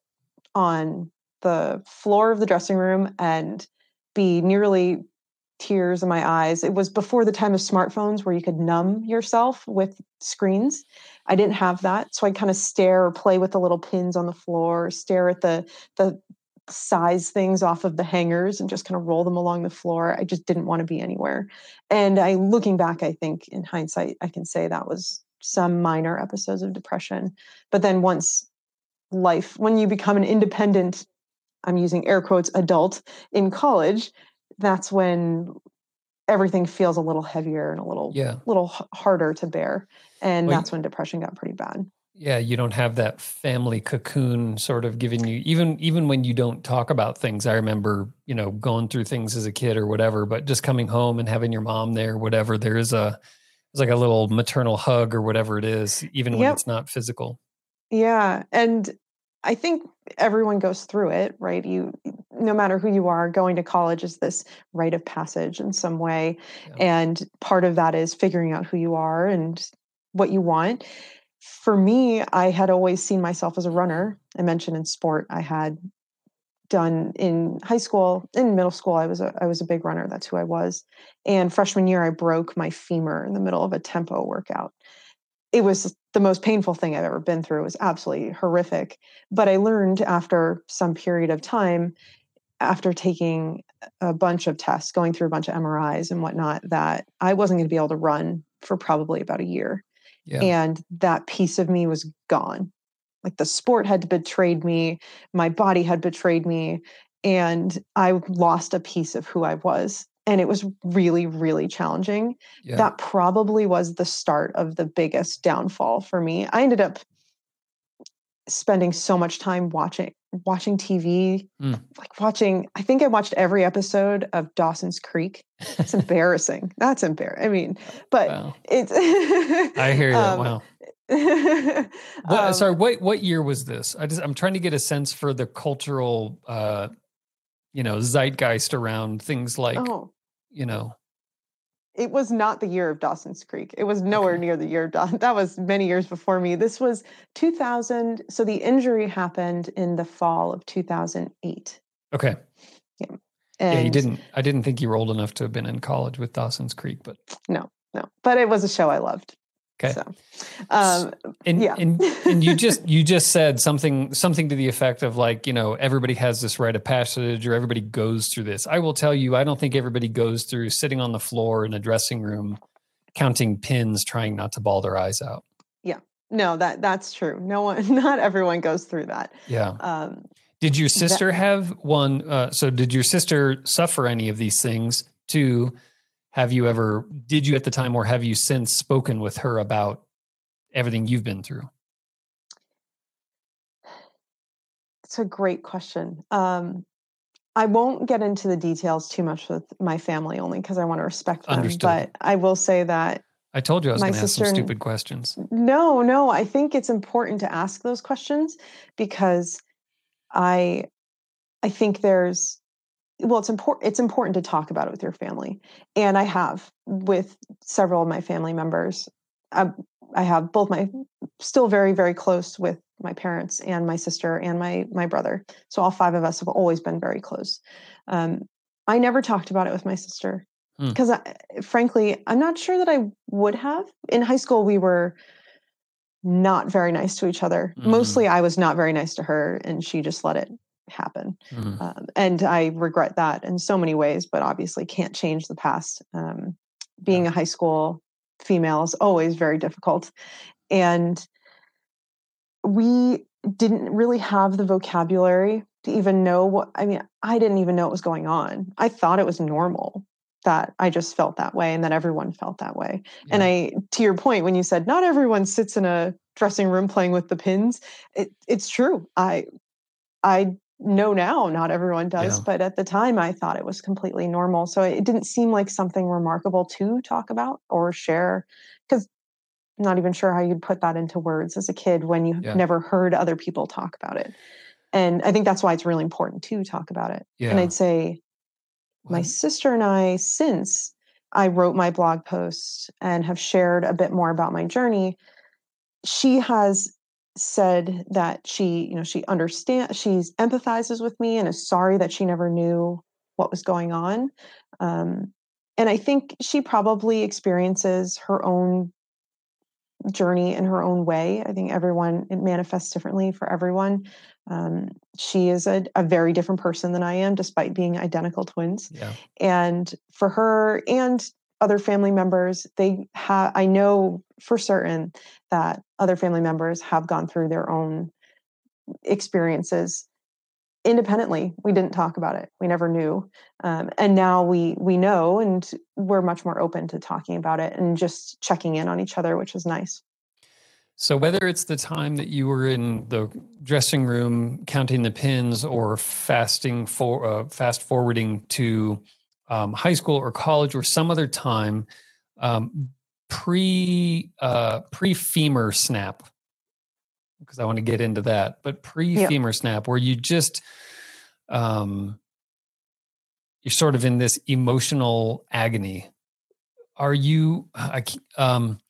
on the floor of the dressing room and be nearly tears in my eyes. It was before the time of smartphones where you could numb yourself with screens. I didn't have that. So I kind of stare or play with the little pins on the floor, stare at the the size things off of the hangers and just kind of roll them along the floor. I just didn't want to be anywhere. And I looking back, I think in hindsight, I can say that was some minor episodes of depression. But then once life, when you become an independent, I'm using air quotes adult in college, that's when everything feels a little heavier and a little yeah. little harder to bear and well, that's when depression got pretty bad. Yeah you don't have that family cocoon sort of giving you even even when you don't talk about things i remember you know going through things as a kid or whatever but just coming home and having your mom there whatever there is a it's like a little maternal hug or whatever it is even when it's not physical. Yeah and I think everyone goes through it, right? You, no matter who you are, going to college is this rite of passage in some way. Yeah. And part of that is figuring out who you are and what you want. For me, I had always seen myself as a runner. I mentioned in sport, I had done in high school, in middle school, I was a I was a big runner. That's who I was. And freshman year, I broke my femur in the middle of a tempo workout it was the most painful thing I've ever been through. It was absolutely horrific. But I learned after some period of time, after taking a bunch of tests, going through a bunch of MRIs and whatnot, that I wasn't going to be able to run for probably about a year. Yeah. And that piece of me was gone. Like the sport had betrayed me, my body had betrayed me, and I lost a piece of who I was and it was really really challenging. Yeah. that probably was the start of the biggest downfall for me. I ended up spending so much time watching watching tv mm. like watching i think i watched every episode of dawson's creek. It's embarrassing. That's embarrassing i mean but wow. it's i hear you um, wow what, um, sorry what what year was this? I just i'm trying to get a sense for the cultural uh you know zeitgeist around things like oh you know it was not the year of Dawson's Creek. It was nowhere okay. near the year of Dawson. That was many years before me. This was 2000. So the injury happened in the fall of 2008. Okay. Yeah. And yeah, you didn't. I didn't think you were old enough to have been in college with Dawson's Creek, but no, no. But it was a show I loved. Okay. So, um, and, yeah. and and you just you just said something something to the effect of like you know everybody has this rite of passage or everybody goes through this. I will tell you, I don't think everybody goes through sitting on the floor in a dressing room, counting pins, trying not to bawl their eyes out. Yeah. No, that that's true. No one, not everyone goes through that. Yeah. Um, did your sister that, have one? Uh, so did your sister suffer any of these things? too? Have you ever did you at the time or have you since spoken with her about everything you've been through? It's a great question. Um, i won't get into the details too much with my family only because i want to respect them Understood. but i will say that i told you i was going to ask some stupid questions. No no i think it's important to ask those questions because i i think there's well it's important it's important to talk about it with your family and i have with several of my family members I, I have both my still very very close with my parents and my sister and my my brother so all five of us have always been very close um, i never talked about it with my sister because hmm. frankly i'm not sure that i would have in high school we were not very nice to each other mm-hmm. mostly i was not very nice to her and she just let it happen. Mm. Um, and I regret that in so many ways, but obviously can't change the past. Um, being yeah. a high school female is always very difficult. And we didn't really have the vocabulary to even know what, I mean, I didn't even know what was going on. I thought it was normal that I just felt that way and that everyone felt that way. Yeah. And I, to your point, when you said not everyone sits in a dressing room playing with the pins, it, it's true. I, I know now not everyone does yeah. but at the time i thought it was completely normal so it didn't seem like something remarkable to talk about or share because i'm not even sure how you'd put that into words as a kid when you yeah. never heard other people talk about it and i think that's why it's really important to talk about it yeah. and i'd say my sister and i since i wrote my blog post and have shared a bit more about my journey she has said that she, you know, she understands, she's empathizes with me and is sorry that she never knew what was going on. Um, and I think she probably experiences her own journey in her own way. I think everyone, it manifests differently for everyone. Um, she is a, a, very different person than I am, despite being identical twins. Yeah. And for her and other family members, they have, I know for certain that other family members have gone through their own experiences independently. We didn't talk about it. We never knew. Um, and now we we know and we're much more open to talking about it and just checking in on each other which is nice. So whether it's the time that you were in the dressing room counting the pins or fasting for uh, fast forwarding to um, high school or college or some other time um, pre uh, pre femur snap because I want to get into that, but pre femur snap where you just um, you're sort of in this emotional agony. Are you um,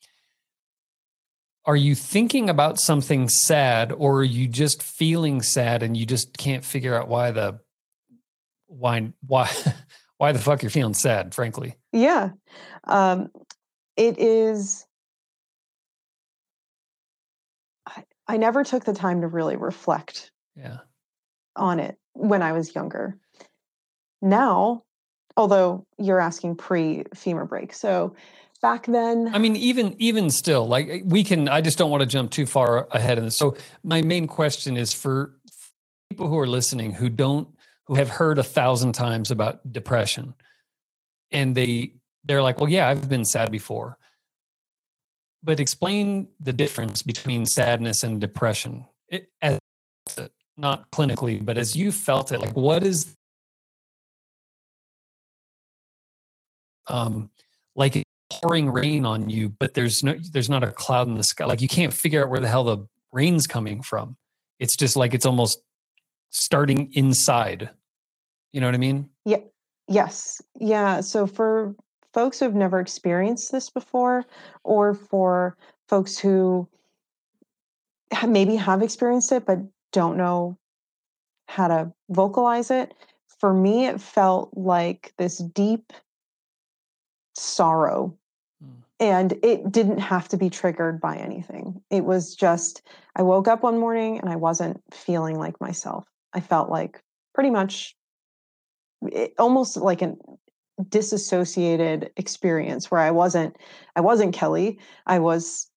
are you thinking about something sad or are you just feeling sad and you just can't figure out why the why why why the fuck you're feeling sad frankly yeah um it is I, I never took the time to really reflect yeah on it when I was younger. Now, although you're asking pre femur break. So back then I mean even even still like we can I just don't want to jump too far ahead in this. So my main question is for people who are listening who don't who have heard a thousand times about depression and they they're like, well, yeah, I've been sad before. But explain the difference between sadness and depression, it, as, not clinically, but as you felt it. Like, what is um, like pouring rain on you, but there's no, there's not a cloud in the sky. Like you can't figure out where the hell the rain's coming from. It's just like it's almost starting inside. You know what I mean? Yeah. Yes. Yeah. So for folks who've never experienced this before, or for folks who maybe have experienced it but don't know how to vocalize it, for me, it felt like this deep sorrow. Mm. And it didn't have to be triggered by anything. It was just, I woke up one morning and I wasn't feeling like myself. I felt like pretty much it, almost like an disassociated experience where I wasn't I wasn't Kelly. I was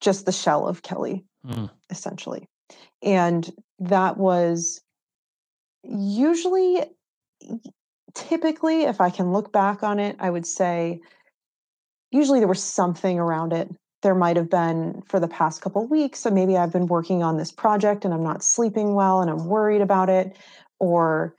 just the shell of Kelly, mm. essentially. And that was usually typically if I can look back on it, I would say usually there was something around it. There might have been for the past couple weeks, so maybe I've been working on this project and I'm not sleeping well and I'm worried about it or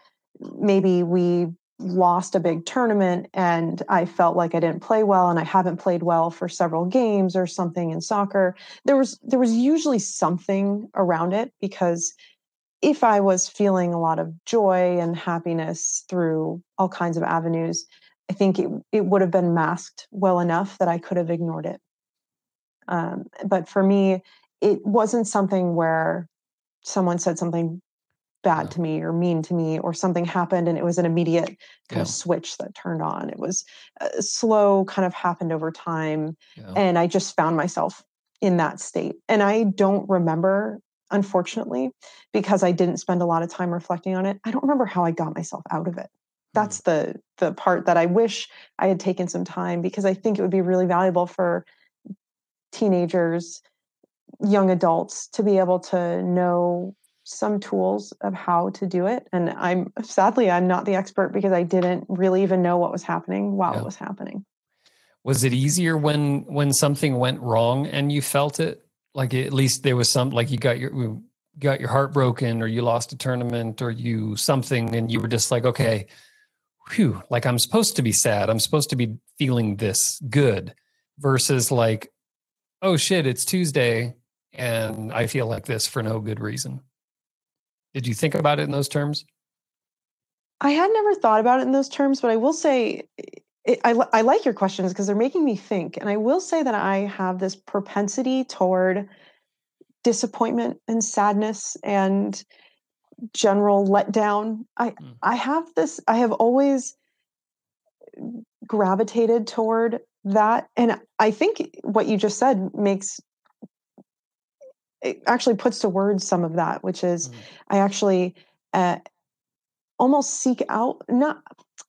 maybe we lost a big tournament and I felt like I didn't play well and I haven't played well for several games or something in soccer. There was there was usually something around it because if I was feeling a lot of joy and happiness through all kinds of avenues, I think it, it would have been masked well enough that I could have ignored it. Um, but for me, it wasn't something where someone said something bad to me or mean to me or something happened and it was an immediate kind yeah. of switch that turned on it was uh, slow kind of happened over time yeah. and i just found myself in that state and i don't remember unfortunately because i didn't spend a lot of time reflecting on it i don't remember how i got myself out of it that's mm. the the part that i wish i had taken some time because i think it would be really valuable for teenagers young adults to be able to know some tools of how to do it and i'm sadly i'm not the expert because i didn't really even know what was happening while yeah. it was happening. Was it easier when when something went wrong and you felt it? Like at least there was some like you got your you got your heart broken or you lost a tournament or you something and you were just like okay whew like i'm supposed to be sad. I'm supposed to be feeling this good versus like oh shit it's tuesday and i feel like this for no good reason did you think about it in those terms? I had never thought about it in those terms, but I will say it, I, I like your questions because they're making me think. And I will say that I have this propensity toward disappointment and sadness and general letdown. I mm. I have this. I have always gravitated toward that, and I think what you just said makes it actually puts to words some of that, which is mm. I actually uh, almost seek out not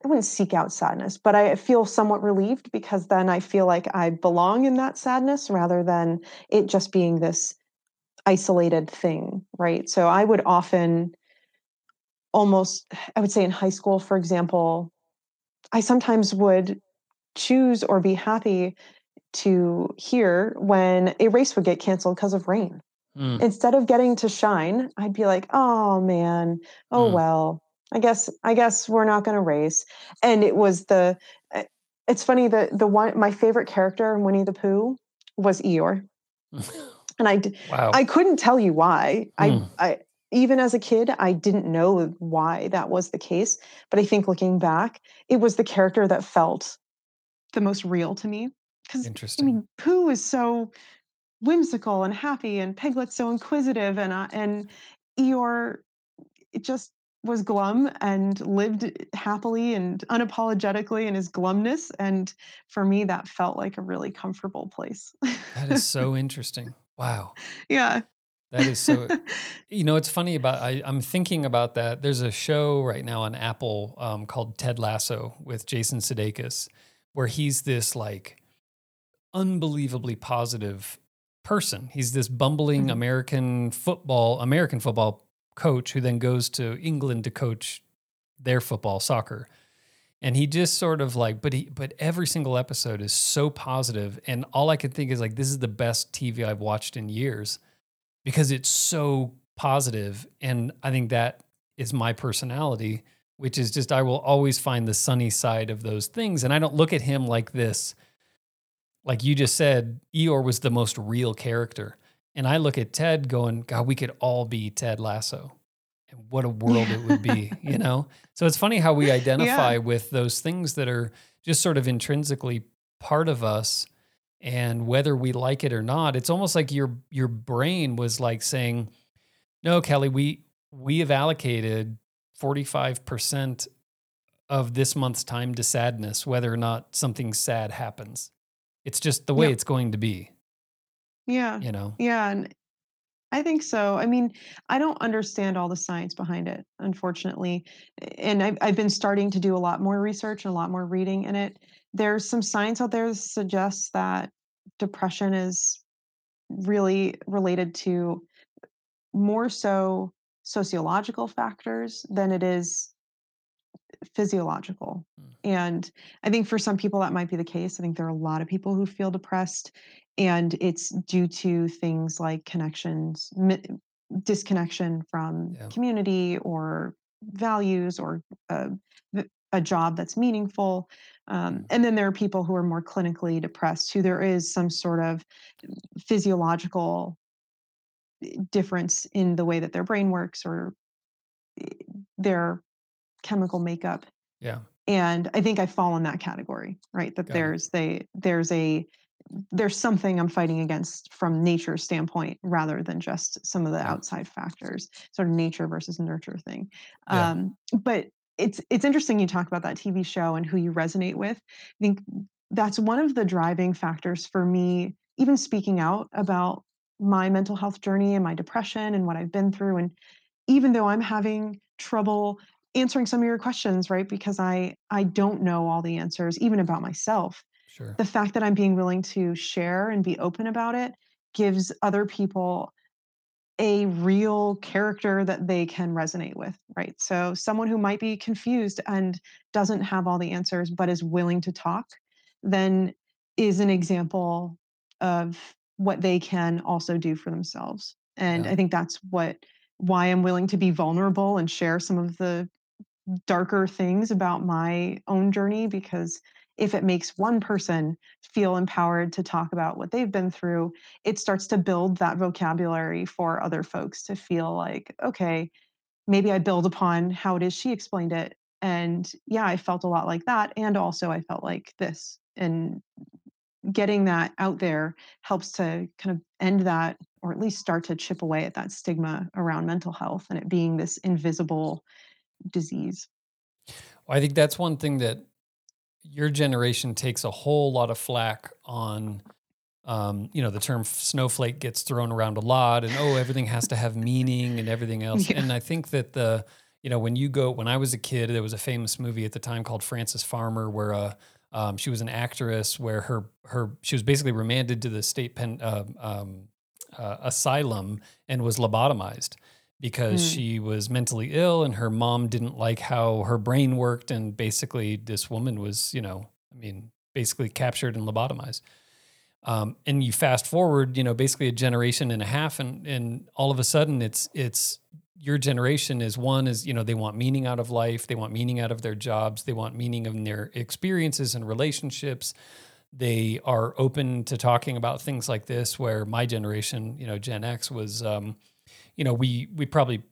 I wouldn't seek out sadness, but I feel somewhat relieved because then I feel like I belong in that sadness rather than it just being this isolated thing, right? So I would often almost I would say in high school, for example, I sometimes would choose or be happy to hear when a race would get canceled because of rain Mm. Instead of getting to shine, I'd be like, "Oh man, oh mm. well, I guess I guess we're not going to race." And it was the eh, it's funny that the one my favorite character in Winnie the Pooh was Eeyore. and I wow. I couldn't tell you why. Mm. I I even as a kid, I didn't know why that was the case, but I think looking back, it was the character that felt the most real to me. Because I mean, Pooh is so whimsical and happy, and Piglet's so inquisitive, and uh, and Eeyore it just was glum and lived happily and unapologetically in his glumness. And for me, that felt like a really comfortable place. that is so interesting. Wow. Yeah. That is so. you know, it's funny about. I, am thinking about that. There's a show right now on Apple um, called Ted Lasso with Jason Sudeikis, where he's this like unbelievably positive person. He's this bumbling mm-hmm. American football American football coach who then goes to England to coach their football soccer. And he just sort of like, but he, but every single episode is so positive, and all I can think is like, this is the best TV I've watched in years, because it's so positive, and I think that is my personality, which is just I will always find the sunny side of those things, and I don't look at him like this like you just said, Eeyore was the most real character. And I look at Ted going, God, we could all be Ted Lasso. And what a world yeah. it would be, you know? So it's funny how we identify yeah. with those things that are just sort of intrinsically part of us. And whether we like it or not, it's almost like your your brain was like saying, No, Kelly, we we have allocated 45% of this month's time to sadness, whether or not something sad happens. It's just the way Yeah. it's going to be, Yeah. you know? Yeah, and I think so. I mean, I don't understand all the science behind it, unfortunately. And I've, I've been starting to do a lot more research and a lot more reading in it. There's some science out there that suggests that depression is really related to more so sociological factors than it is physiological. Mm. And I think for some people that might be the case. I think there are a lot of people who feel depressed, and it's due to things like connections, mi- disconnection from Yeah. community or values or a job that's meaningful. Um, Mm. and then there are people who are more clinically depressed, who there is some sort of physiological difference in the way that their brain works or eh, their chemical makeup Yeah. and i think i fall in that category right that Got it. there's they there's a there's something i'm fighting against from nature's standpoint rather than just some of the outside factors sort of nature versus nurture thing Yeah. um but it's it's interesting you talk about that tv show and who you resonate with i think that's one of the driving factors for me even speaking out about my mental health journey and my depression and what i've been through and even though i'm having trouble answering some of your questions right because i i don't know all the answers even about myself Sure. the fact that i'm being willing to share and be open about it gives other people a real character that they can resonate with right so someone who might be confused and doesn't have all the answers but is willing to talk then is an example of what they can also do for themselves and Yeah. i think that's what why i'm willing to be vulnerable and share some of the darker things about my own journey because if it makes one person feel empowered to talk about what they've been through, it starts to build that vocabulary for other folks to feel like, okay, maybe I build upon how it is she explained it. And yeah, I felt a lot like that. And also, I felt like this. And getting that out there helps to kind of end that or at least start to chip away at that stigma around mental health and it being this invisible disease. I think that's one thing that your generation takes a whole lot of flack on. Um, you know, the term snowflake gets thrown around a lot, and oh, everything has to have meaning and everything else. Yeah. And I think that the, you know, when you go, when I was a kid, there was a famous movie at the time called Frances Farmer, where uh, um, she was an actress, where her her she was basically remanded to the state pen uh, um, uh, asylum and was lobotomized because Mm. she was mentally ill and her mom didn't like how her brain worked and basically this woman was you know i mean basically captured and lobotomized um, and you fast forward you know basically a generation and a half and and all of a sudden it's it's your generation is one is you know they want meaning out of life they want meaning out of their jobs they want meaning in their experiences and relationships. They are open to talking about things like this where my generation you know gen x was um, you know we we probably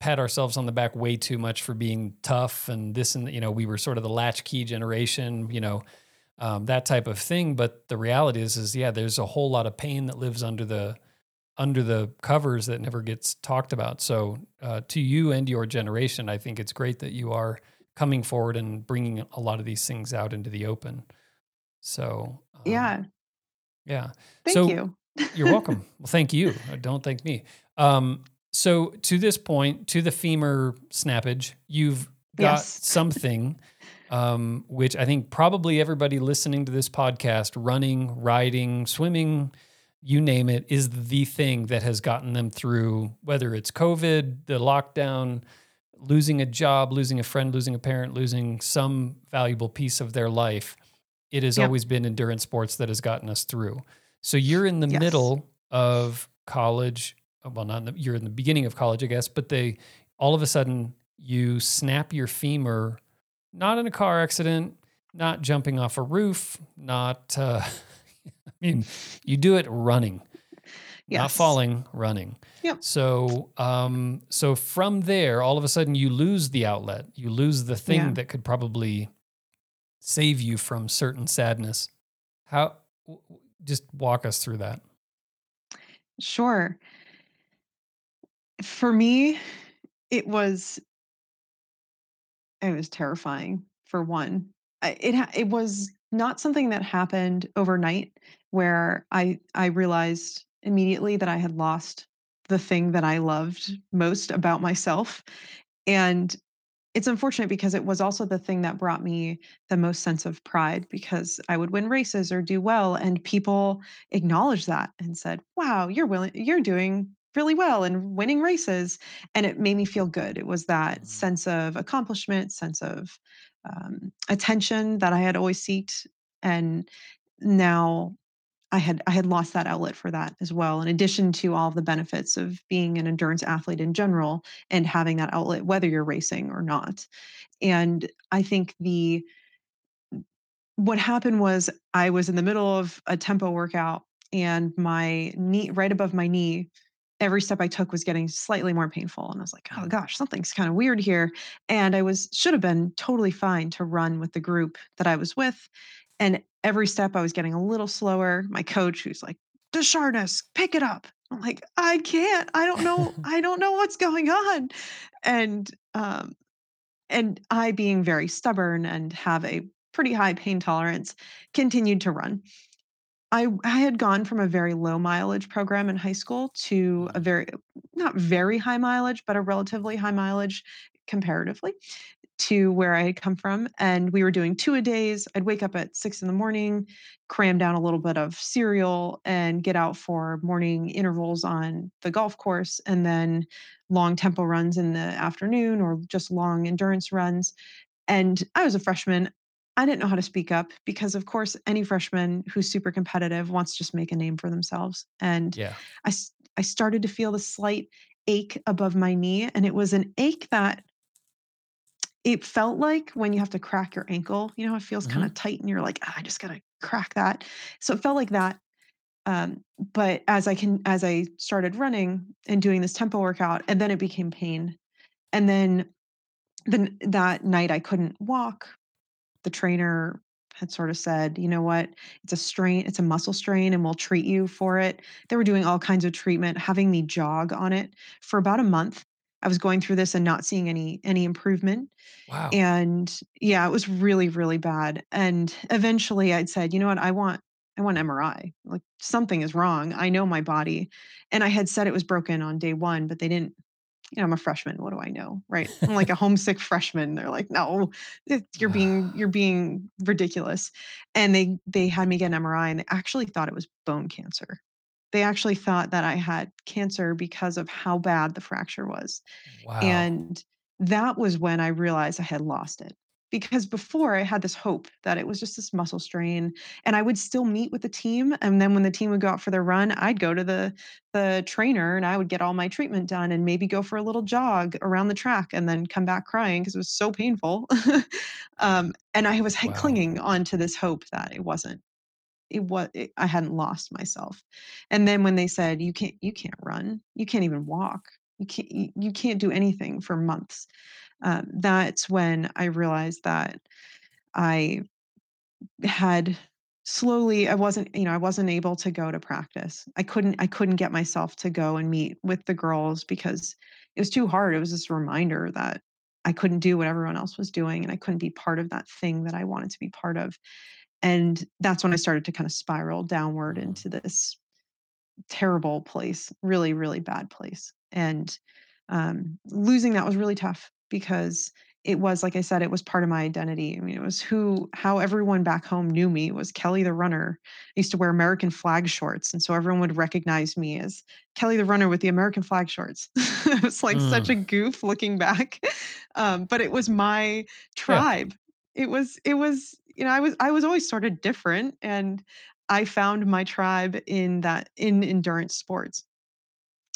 pat ourselves on the back way too much for being tough and this and you know we were sort of the latchkey generation you know um, that type of thing. But the reality is is yeah there's a whole lot of pain that lives under the under the covers that never gets talked about so uh, to you and your generation i think it's great that you are coming forward and bringing a lot of these things out into the open so um, Yeah. yeah Thank So- you. you're welcome. well, thank you. Uh, Don't thank me. Um, so to this point, to the femur snappage, you've got Yes. something, um, which I think probably everybody listening to this podcast, running, riding, swimming, you name it, is the thing that has gotten them through, whether it's COVID, the lockdown, losing a job, losing a friend, losing a parent, losing some valuable piece of their life. It has Yep. always been endurance sports that has gotten us through. So you're in the Yes. middle of college. uh, Well, not in the, you're in the beginning of college, I guess, but they all of a sudden you snap your femur, not in a car accident, not jumping off a roof, not. Uh, I mean, you do it running, not falling, running. Yep. So, um, so from there, all of a sudden, you lose the outlet. You lose the thing Yeah. that could probably save you from certain sadness. How? Just walk us through that. Sure. For me, it was it was terrifying for one. It it was not something that happened overnight where I I realized immediately that I had lost the thing that I loved most about myself. And it's unfortunate because it was also the thing that brought me the most sense of pride because I would win races or do well and people acknowledged that and said, "Wow, you're willing you're doing really well and winning races." And it made me feel good. It was that Mm. sense of accomplishment, sense of um, attention that I had always seeked and now I had I had lost that outlet for that as well, in addition to all the benefits of being an endurance athlete in general and having that outlet, whether you're racing or not. And I think the what happened was I was in the middle of a tempo workout and my knee right above my knee every step I took was getting slightly more painful and I was like, "Oh Mm. gosh, something's kind of weird here." And I was should have been totally fine to run with the group that I was with. And every step I was getting a little slower. My coach who's like, "Desharnais, pick it up." I'm like, "I can't. I don't know. I don't know what's going on." And um and I being very stubborn and have a pretty high pain tolerance continued to run. I I had gone from a very low mileage program in high school to a very not very high mileage, but a relatively high mileage comparatively to where I had come from. And we were doing two a days. I'd wake up at six in the morning, cram down a little bit of cereal, and get out for morning intervals on the golf course, and then long tempo runs in the afternoon or just long endurance runs. And I was a freshman. I didn't know how to speak up because, of course, any freshman who's super competitive wants to just make a name for themselves. And Yeah. I, I started to feel the slight ache above my knee. And it was an ache that it felt like when you have to crack your ankle, you know, it feels kind Mhm. of tight and you're like, "Ah, I just got to crack that. So it felt like that. Um, but as I can, as I started running and doing this tempo workout, and then it became pain. And then then that night I couldn't walk the trainer had sort of said, you know what, it's a strain, it's a muscle strain, and we'll treat you for it. They were doing all kinds of treatment, having me jog on it for about a month. I was going through this and not seeing any any improvement. Wow. And yeah, it was really, really bad. And eventually I'd said, you know what, I want I want MRI. Like something is wrong. I know my body. And I had said it was broken on day one, but they didn't you know, I'm a freshman. What do I know? Right. I'm like a homesick freshman. They're like, no, you're being you're being ridiculous. And they they had me get an MRI and they actually thought it was bone cancer. They actually thought that I had cancer because of how bad the fracture was. Wow. And that was when I realized I had lost it. Because before I had this hope that it was just this muscle strain and I would still meet with the team and then when the team would go out for their run, I'd go to the the trainer and I would get all my treatment done and maybe go for a little jog around the track and then come back crying because it was so painful. um, and I was Wow. clinging on to this hope that it wasn't it was it, I hadn't lost myself. And then when they said you can't you can't run, you can't even walk, you can't you, you can't do anything for months. Um, that's when I realized that I had slowly I wasn't you know I wasn't able to go to practice. I couldn't I couldn't get myself to go and meet with the girls because it was too hard. It was this reminder that I couldn't do what everyone else was doing and I couldn't be part of that thing that I wanted to be part of. And that's when I started to kind of spiral downward Mm. into this terrible place, really, really bad place. And um, losing that was really tough because it was, like I said, it was part of my identity. I mean, it was who, how everyone back home knew me was Kelly the runner. I used to wear American flag shorts. And so everyone would recognize me as Kelly the runner with the American flag shorts. it was like such Mm. a goof looking back. Um, but it was my Yeah. tribe. It was, it was, you know, I was, I was always sort of different. And I found my tribe in that in endurance sports.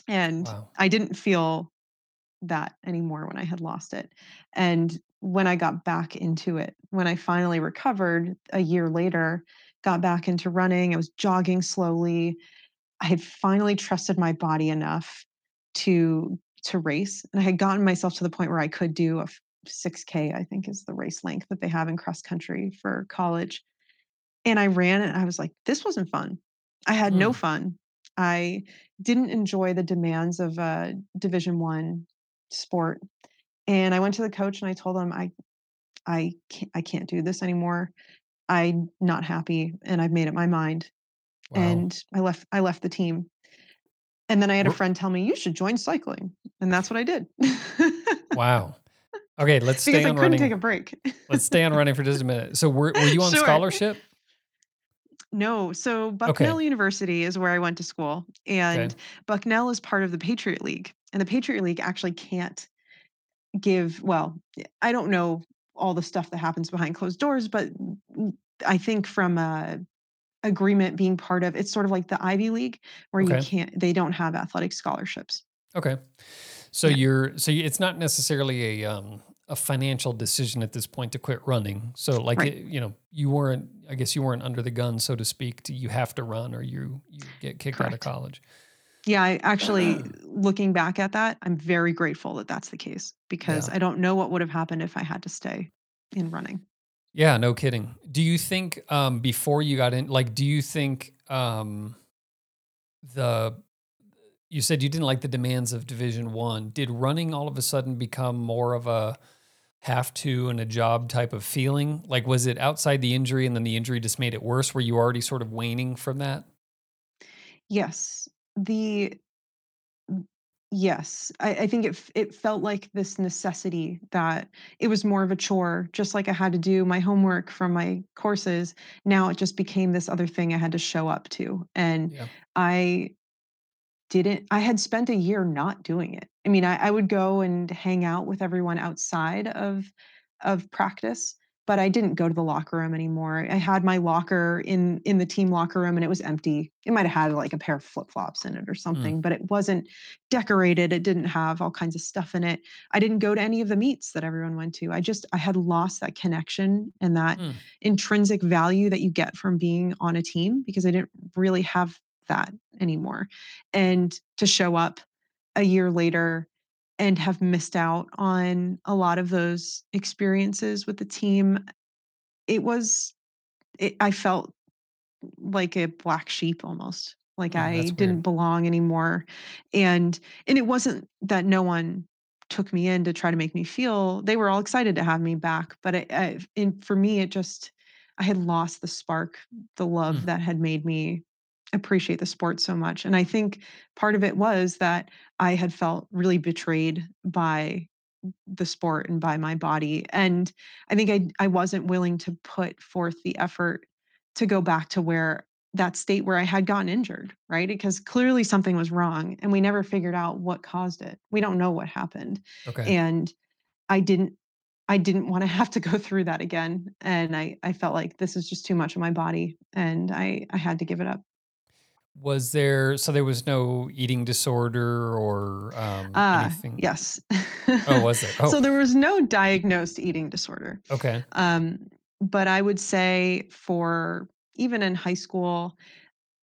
And Wow. I didn't feel that anymore when I had lost it. And when I got back into it, when I finally recovered a year later, got back into running, I was jogging slowly. I had finally trusted my body enough to to race and I had gotten myself to the point where I could do a 6k I think is the race length that they have in cross country for college and I ran and I was like, this wasn't fun. I had no Mm. fun. I didn't enjoy the demands of a division 1 sport. And I went to the coach and I told him I I can't, I can't do this anymore. I'm not happy and I've made up my mind. Wow. And I left I left the team. And then I had a friend tell me you should join cycling. And that's what I did. Wow. Okay, let's because stay I on couldn't running. take a break. Let's stay on running for just a minute. So were, were you on Sure. scholarship? No, so Bucknell University is where I went to school, and Bucknell is part of the Patriot League, and the Patriot League actually can't give. Well, I don't know all the stuff that happens behind closed doors, but I think from a agreement being part of, it's sort of like the Ivy League, where you Okay. can't. They don't have athletic scholarships. Okay. So Yeah. you're so you- it's not necessarily a um a financial decision at this point to quit running. So like Right. it, you know, you weren't I guess you weren't under the gun so to speak to you have to run or you you get kicked out of college. Yeah, I actually, looking back at that, I'm very grateful that that's the case because Yeah. I don't know what would have happened if I had to stay in running. Yeah, no kidding. Do you think um before you got in like do you think um the you said you didn't like the demands of division 1. Did running all of a sudden become more of a have to and a job type of feeling? Like was it outside the injury and then the injury just made it worse? Were you already sort of waning from that? Yes, the yes, I, I think it it felt like this necessity that it was more of a chore, just like I had to do my homework from my courses. Now it just became this other thing I had to show up to, and Yeah. I didn't. I had spent a year not doing it. I mean, I, I would go and hang out with everyone outside of of practice, but I didn't go to the locker room anymore. I had my locker in in the team locker room and it was empty. It might have had like a pair of flip-flops in it or something, but it wasn't decorated. It didn't have all kinds of stuff in it. I didn't go to any of the meets that everyone went to. I just I had lost that connection and that Mm. intrinsic value that you get from being on a team because I didn't really have that anymore. And to show up a year later and have missed out on a lot of those experiences with the team it was it, i felt like a black sheep almost like Hmm, i didn't weird. belong anymore and and it wasn't that no one took me in to try to make me feel they were all excited to have me back but I, I in, for me it just i had lost the spark the love Hmm. that had made me appreciate the sport so much and i think part of it was that i had felt really betrayed by the sport and by my body and i think i i wasn't willing to put forth the effort to go back to where that state where i had gotten injured right? Because clearly something was wrong and we never figured out what caused it. We don't know what happened Okay. and i didn't i didn't want to have to go through that again and i i felt like this is just too much of my body and i i had to give it up Was there so there was no eating disorder or um ah anything? yes Oh, was there? so Oh, there was no diagnosed eating disorder okay. Um, but I would say for even in high school,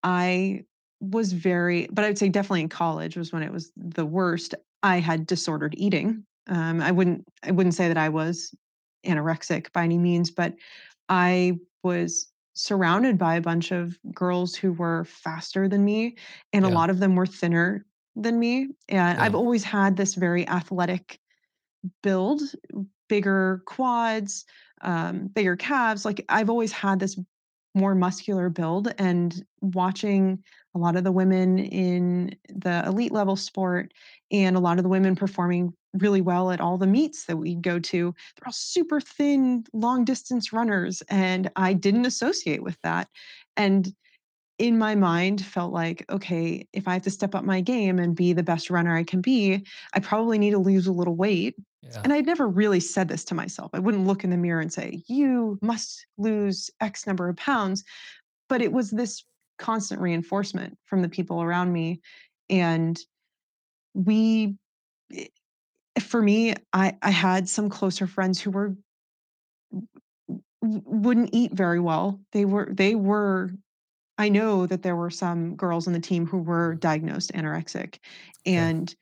I was very, but I would say definitely in college was when it was the worst. I had disordered eating. Um, I wouldn't, I wouldn't say that I was anorexic by any means, but I was surrounded by a bunch of girls who were faster than me, and a lot of them were thinner than me. And I've always had this very athletic build, bigger quads, um, bigger calves. Like I've always had this more muscular build, and watching a lot of the women in the elite level sport and a lot of the women performing really well at all the meets that we go to, they're all super thin, long distance runners. And I didn't associate with that. And in my mind felt like okay if i have to step up my game and be the best runner i can be i probably need to lose a little weight Yeah. and i'd never really said this to myself i wouldn't look in the mirror and say you must lose x number of pounds but it was this constant reinforcement from the people around me and we i- for me i i had some closer friends who were wouldn't eat very well. They were they were I know that there were some girls on the team who were diagnosed anorexic, and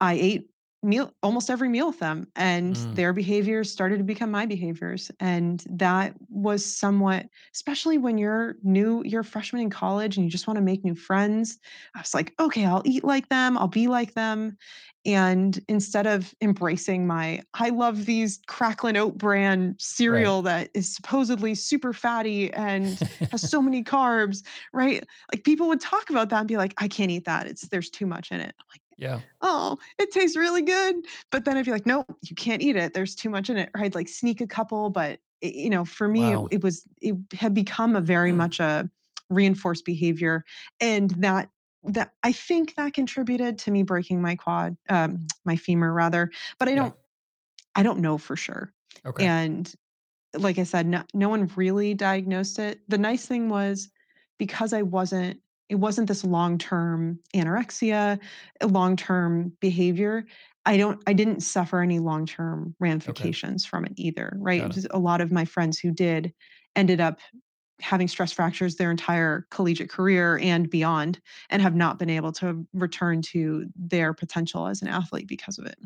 I ate meal almost every meal with them and Mm. their behaviors started to become my behaviors and that was somewhat especially when you're new you're a freshman in college and you just want to make new friends i was like okay i'll eat like them i'll be like them and instead of embracing my i love these Cracklin' Oat Bran Right. cereal that is supposedly super fatty and has so many carbs right like people would talk about that and be like i can't eat that it's there's too much in it i'm like Yeah. oh, it tastes really good. But then I'd be like, no, you can't eat it. There's too much in it. Or I'd like sneak a couple, but it, you know, for me, it, Wow. it was it had become a very Mm. much a reinforced behavior, and that that I think that contributed to me breaking my quad, um, my femur rather. But I don't I don't know for sure. Okay. And like I said, no, no one really diagnosed it. The nice thing was because I wasn't, it wasn't this long term anorexia, long term behavior. I don't, I didn't suffer any long term ramifications from it either, right? It. A lot of my friends who did ended up having stress fractures their entire collegiate career and beyond and have not been able to return to their potential as an athlete because of it.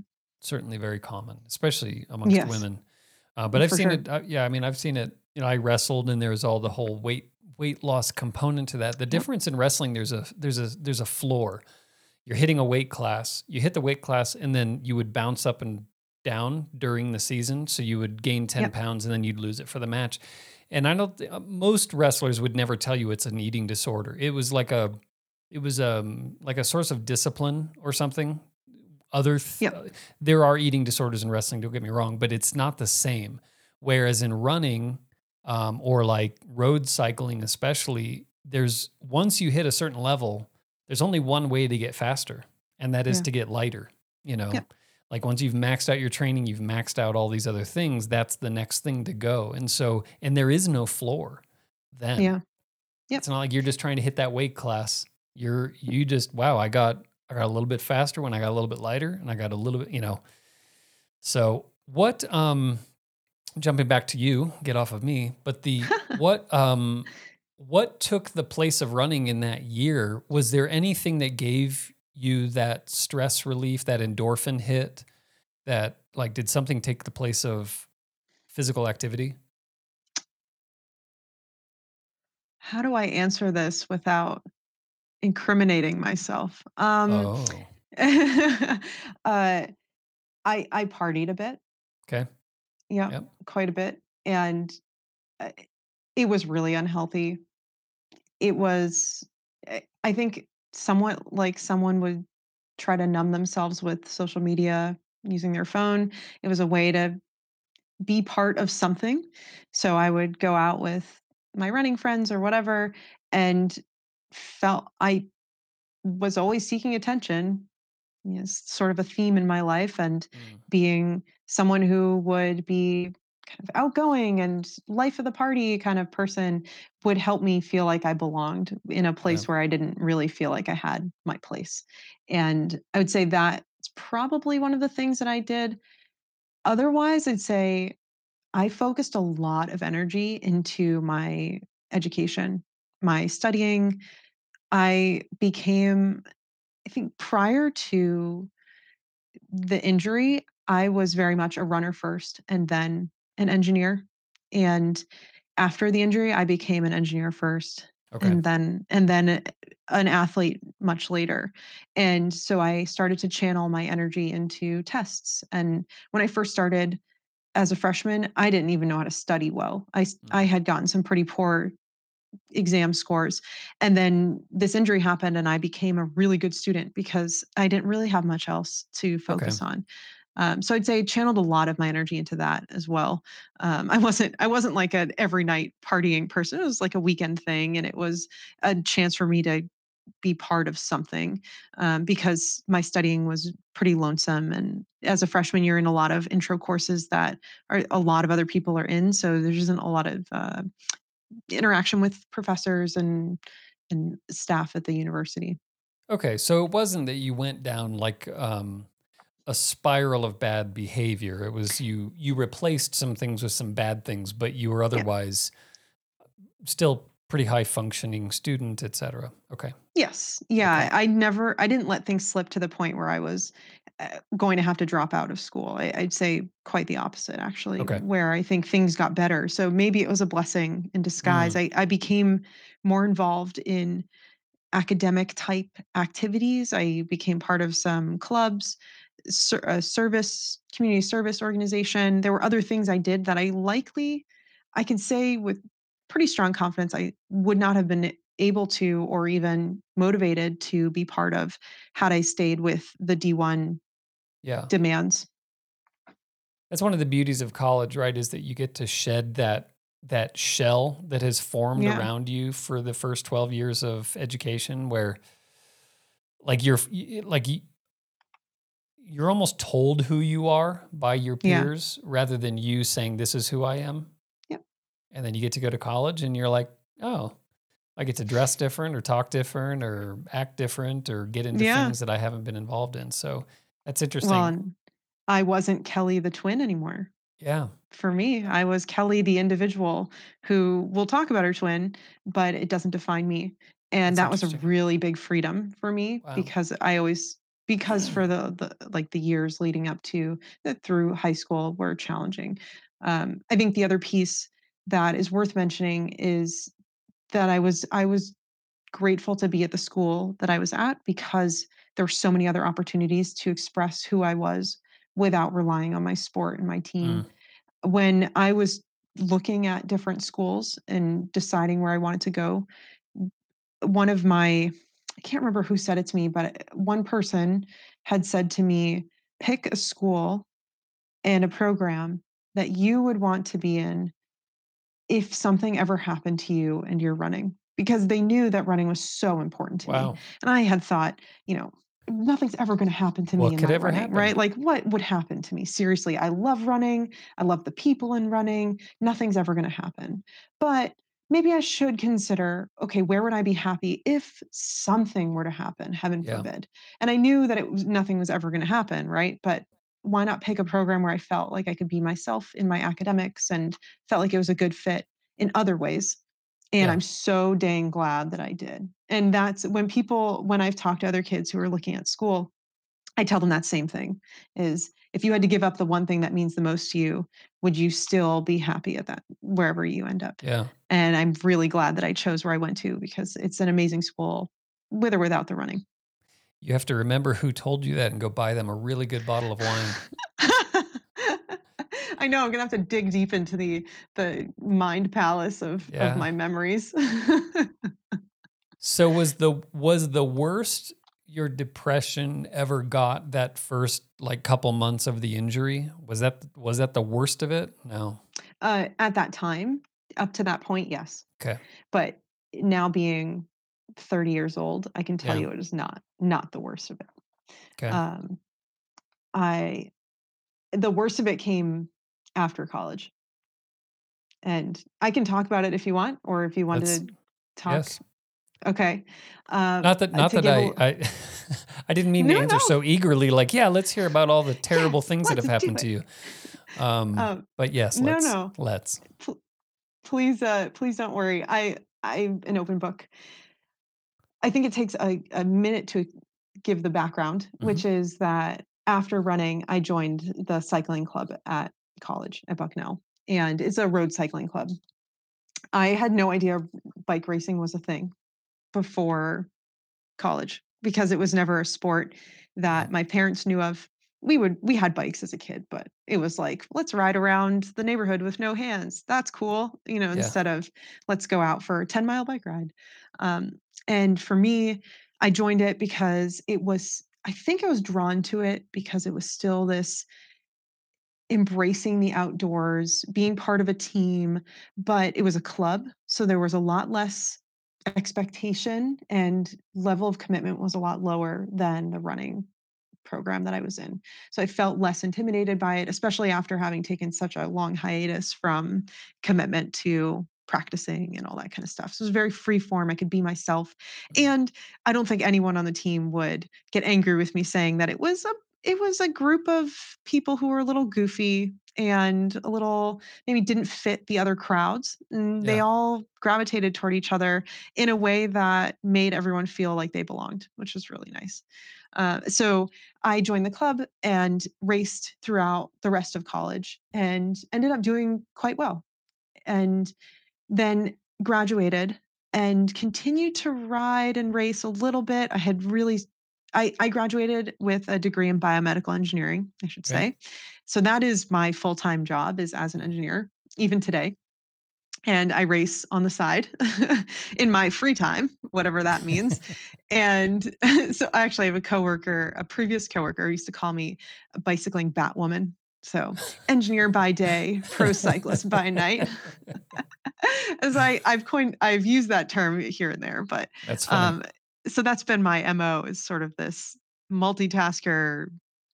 Certainly very common, especially amongst Yes, women. Uh, but I've for seen sure. it. Uh, yeah, I mean, I've seen it. You know, I wrestled, and there was all the whole weight weight loss component to that. The difference in wrestling, there's a there's a there's a floor. You're hitting a weight class. You hit the weight class, and then you would bounce up and down during the season. So you would gain ten Yep. pounds, and then you'd lose it for the match. And I don't. uh, Most wrestlers would never tell you it's an eating disorder. It was like a it was um like a source of discipline or something. Other th- Yep. uh, there are eating disorders in wrestling. Don't get me wrong, but it's not the same. Whereas in running um, or like road cycling, especially, there's once you hit a certain level, there's only one way to get faster, and that is Yeah. to get lighter. You know, Yep. like once you've maxed out your training, you've maxed out all these other things. That's the next thing to go. And so, and there is no floor then. Yeah. Yep. It's not like you're just trying to hit that weight class. You're you just wow, I got I got a little bit faster when I got a little bit lighter and I got a little bit, you know. So what um jumping back to you, get off of me, but the what um what took the place of running in that year? Was there anything that gave you that stress relief, that endorphin hit? That like did something take the place of physical activity? How do I answer this without incriminating myself? Um, Oh, uh, I I partied a bit, okay. Yeah, Yep. quite a bit, and uh, it was really unhealthy. It was, I I think, somewhat like someone would try to numb themselves with social media using their phone. It was a way to be part of something. So I would go out with my running friends or whatever and felt I was always seeking attention. Is sort of a theme in my life and Mm, being someone who would be kind of outgoing and life of the party kind of person would help me feel like I belonged in a yeah. place where I didn't really feel like I had my place. And I would say that's probably one of the things that I did. Otherwise, I'd say I focused a lot of energy into my education, my studying. I became, I think, prior to the injury, I was very much a runner first and then an engineer. And after the injury, I became an engineer first Okay. and then and then an athlete much later. And so I started to channel my energy into tests. And when I first started, as a freshman, I didn't even know how to study well. I Mm, had gotten some pretty poor exam scores. And then this injury happened and I became a really good student because I didn't really have much else to Okay. focus on. Um, so I'd say I channeled a lot of my energy into that as well. Um, I wasn't I wasn't like an every night partying person. It was like a weekend thing, and it was a chance for me to be part of something um, because my studying was pretty lonesome. And as a freshman, you're in a lot of intro courses that are a lot of other people are in, so there isn't a lot of uh, interaction with professors and and staff at the university. Okay, so it wasn't that you went down like um, a spiral of bad behavior. It was you you replaced some things with some bad things, but you were Yeah, otherwise still pretty high functioning student, etc. Okay. Yes. Yeah. Okay. I never, I didn't let things slip to the point where I was uh, going to have to drop out of school. I, would say quite the opposite, actually, okay. where I think things got better. So maybe it was a blessing in disguise. Mm. I, I became more involved in academic type activities. I became part of some clubs, a uh, service, community service organization. There were other things I did that I likely, I can say with pretty strong confidence, I would not have been able to or even motivated to be part of had I stayed with the D1 yeah. demands. That's one of the beauties of college, right? Is that you get to shed that that shell that has formed yeah. around you for the first 12 years of education where like you're like you're almost told who you are by your peers yeah. rather than you saying this is who I am. Yep. And then you get to go to college and you're like, "Oh, I get to dress different or talk different or act different or get into yeah. things that I haven't been involved in." So that's interesting. Well, I wasn't Kelly the twin anymore. Yeah. For me, I was Kelly the individual who will talk about her twin, but it doesn't define me. And That's that was a really big freedom for me wow. because I always because for the, the like the years leading up to uh, through high school were challenging. Um, I think the other piece that is worth mentioning is that I was I was grateful to be at the school that I was at because there were so many other opportunities to express who I was without relying on my sport and my team. Mm. When I was looking at different schools and deciding where I wanted to go, one of my I can't remember who said it to me, but one person had said to me, pick a school and a program that you would want to be in if something ever happened to you and you're running because they knew that running was so important to wow. me. And I had thought, you know, nothing's ever going to happen to what me in could ever running, happen? right? Like what would happen to me? Seriously, I love running. I love the people in running. Nothing's ever going to happen. But maybe I should consider, okay, where would I be happy if something were to happen, heaven yeah. forbid. And I knew that it was nothing was ever going to happen, right? But why not pick a program where I felt like I could be myself in my academics and felt like it was a good fit in other ways and yeah. I'm so dang glad that I did. And that's when people, when I've talked to other kids who are looking at school, I tell them that same thing is if you had to give up the one thing that means the most to you, would you still be happy at that wherever you end up? Yeah. And I'm really glad that I chose where I went to because it's an amazing school with or without the running. You have to remember who told you that and go buy them a really good bottle of wine. I know I'm gonna have to dig deep into the the mind palace of, yeah. of my memories. so was the was the worst your depression ever got that first like couple months of the injury? Was that was that the worst of it? No. Uh, at that time, up to that point, yes. Okay. But now being 30 years old, I can tell yeah. you it is not not the worst of it. Okay. Um, I the worst of it came after college. And I can talk about it if you want, or if you wanted Let's, to talk. Yes. Okay. Um, not that, not that I, I, I didn't mean no, to answer no. so eagerly. Like, yeah, let's hear about all the terrible yeah, things that have happened to you. Um, um, but yes, let's, no, no. let's. P- please, uh, please don't worry. I, I'm an open book. I think it takes a, a minute to give the background, mm-hmm. which is that after running, I joined the cycling club at college at Bucknell, and it's a road cycling club. I had no idea bike racing was a thing before college because it was never a sport that my parents knew of. We would we had bikes as a kid, but it was like let's ride around the neighborhood with no hands. That's cool, you know. Yeah. Instead of let's go out for a ten mile bike ride. Um, and for me, I joined it because it was. I think I was drawn to it because it was still this embracing the outdoors, being part of a team, but it was a club. So there was a lot less expectation and level of commitment was a lot lower than the running program that I was in. So I felt less intimidated by it, especially after having taken such a long hiatus from commitment to practicing and all that kind of stuff. So it was very free form. I could be myself. Mm-hmm. And I don't think anyone on the team would get angry with me saying that it was a it was a group of people who were a little goofy and a little maybe didn't fit the other crowds. And they all gravitated toward each other in a way that made everyone feel like they belonged, which was really nice. Uh, so I joined the club and raced throughout the rest of college and ended up doing quite well. And then graduated and continued to ride and race a little bit. I had really I, I graduated with a degree in biomedical engineering, I should Okay. say. So that is my full-time job is as an engineer, even today. And I race on the side in my free time, whatever that means. And so I actually have a coworker, a previous coworker used to call me a bicycling Batwoman. So engineer by day, pro cyclist by night. As I, I've coined, I've used that term here and there, but um, so that's been my MO is sort of this multitasker,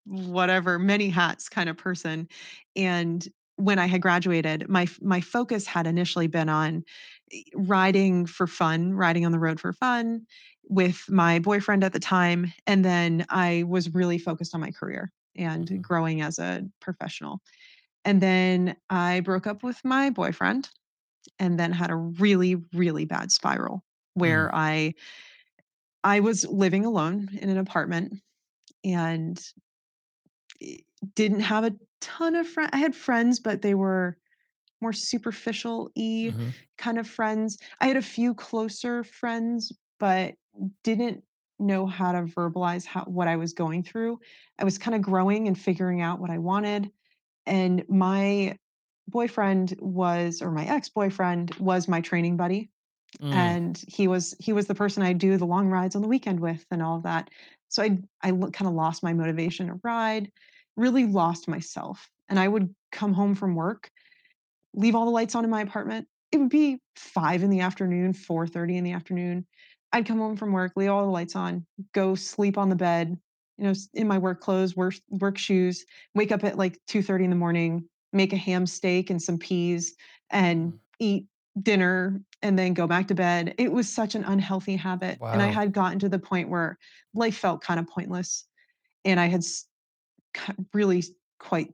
whatever, many hats kind of person. And when I had graduated, my my focus had initially been on eh, riding for fun, riding on the road for fun with my boyfriend at the time. And then I was really focused on my career and Mhm. growing as a professional. And then I broke up with my boyfriend and then had a really, really bad spiral Mm. where I I was living alone in an apartment and didn't have a ton of friends. I had friends, but they were more superficial y Mhm. kind of friends. I had a few closer friends, but didn't know how to verbalize how what I was going through. I was kind of growing and figuring out what I wanted. And my boyfriend was, or my ex-boyfriend was my training buddy Mm. and he was he was the person I'd do the long rides on the weekend with and all of that. So I I kind of lost my motivation to ride, really lost myself. And I would come home from work, leave all the lights on in my apartment. It would be 5 in the afternoon, 4:30 in the afternoon. I'd come home from work, leave all the lights on, go sleep on the bed, you know, in my work clothes, work work shoes, wake up at like 2:30 in the morning, make a ham steak and some peas and Mm. eat dinner and then go back to bed. It was such an unhealthy habit and I had gotten to the point where life felt kind of pointless and I had really quite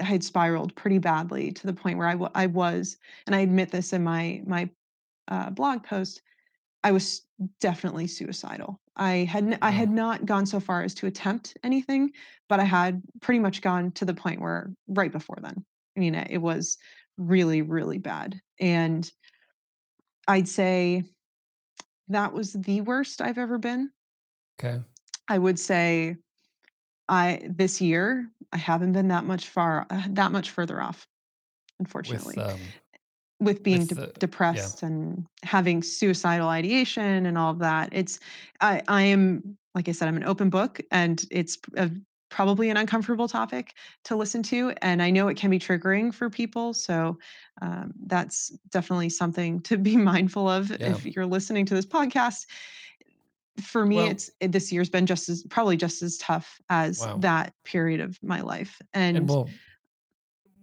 I had spiraled pretty badly to the point where I I was, and I admit this in my my uh, blog post. I was definitely suicidal. I had n- I Wow. had not gone so far as to attempt anything, but I had pretty much gone to the point where right before then. I mean, it was really really bad, and I'd say that was the worst I've ever been. Okay. I would say I this year I haven't been that much far uh, that much further off, With unfortunately. um With being with de the yeah. depressed and having suicidal ideation and all of that, it's I I am like I said, I'm an open book, and it's a probably an uncomfortable topic to listen to, and I know it can be triggering for people, so, um, that's definitely something to be mindful of Yeah. if you're listening to this podcast. For me, Well, it's eh, this year's been just as probably just as tough as wow. that period of my life, And and well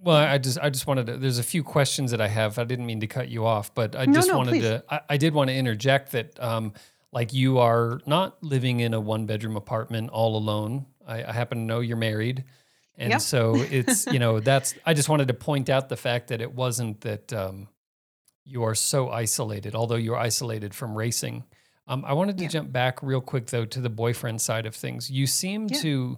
well. I just I just wanted to there's a few questions that I have. I didn't mean to cut you off, but I No, just no, wanted please. to I, I did want to interject that um like you are not living in a one bedroom apartment all alone. I, I happen to know you're married. And Yep. so it's, you know, that's I just wanted to point out the fact that it wasn't that um you are so isolated, although you're isolated from racing. Um, I wanted to Yeah, jump back real quick though to the boyfriend side of things. You seem yeah, to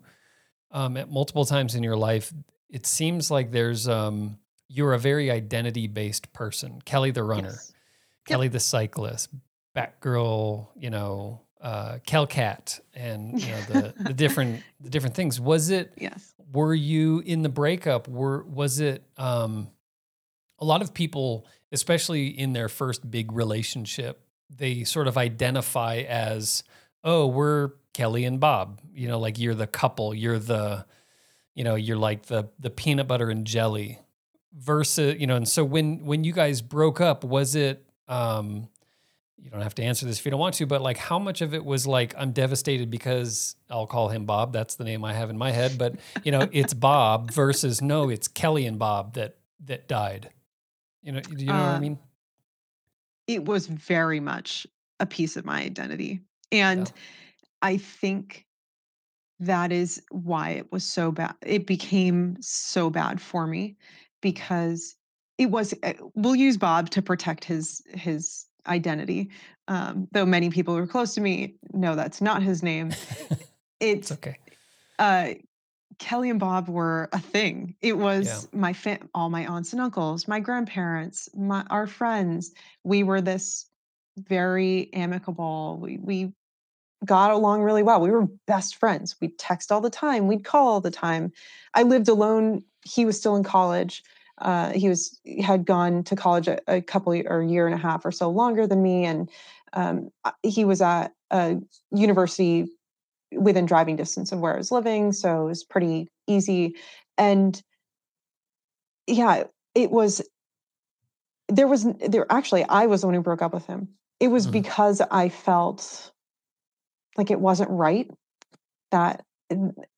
um, at multiple times in your life, it seems like there's um, you're a very identity based person. Kelly the runner, yes. Yep. Kelly the cyclist, Batgirl, you know, uh, Kelcat, and you know the the different the different things. Was it? Yes. Were you in the breakup? Were was it? Um, a lot of people, especially in their first big relationship, they sort of identify as, oh, we're Kelly and Bob. You know, like you're the couple, you're the, you know, you're like the the peanut butter and jelly versus, you know, and so when when you guys broke up, was it um you don't have to answer this if you don't want to, but like how much of it was like I'm devastated because I'll call him Bob, that's the name I have in my head, but you know, it's Bob versus no, it's Kelly and Bob that that died. You know, do you know what I Uh, mean? it was very much a piece of my identity. Yeah. And I think that is why it was so bad. It became so bad for me because it was eh, we'll use Bob to protect his his identity. Um, though many people who are close to me know that's not his name. It's okay. Uh, Kelly and Bob were a thing. It was yeah. my fam- all my aunts and uncles, my grandparents, my our friends. We were this very amicable. We we got along really well. We were best friends. We'd text all the time. We'd call all the time. I lived alone. He was still in college. Uh, he was had gone to college a, a, couple or a year and a half or so longer than me, and um, he was at a university within driving distance of where I was living, so it was pretty easy. And yeah, it was. There was there actually I was the one who broke up with him. It was mm-hmm. because I felt like it wasn't right that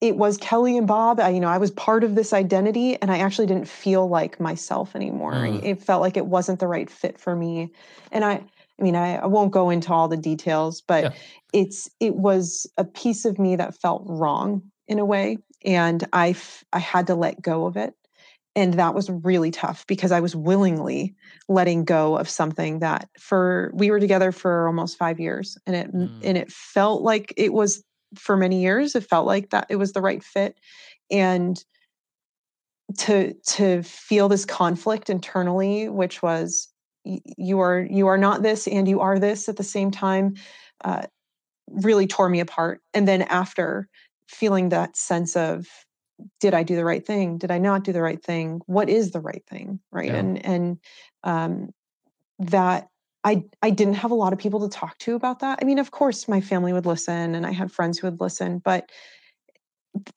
it was Kelly and Bob. I, you know, I was part of this identity and I actually didn't feel like myself anymore. Mm. It felt like it wasn't the right fit for me. And I, I mean, I, I won't go into all the details, but yeah. it's, it was a piece of me that felt wrong in a way. And I, I had to let go of it. And that was really tough because I was willingly letting go of something that for, we were together for almost five years and it, mm. and it felt like it was for many years it felt like that it was the right fit and to to feel this conflict internally which was you are you are not this and you are this at the same time uh, really tore me apart and then after feeling that sense of did i do the right thing? Did i not do the right thing? What is the right thing? Right? Yeah. and and um, that I I didn't have a lot of people to talk to about that. I mean, of course, my family would listen, and I had friends who would listen, but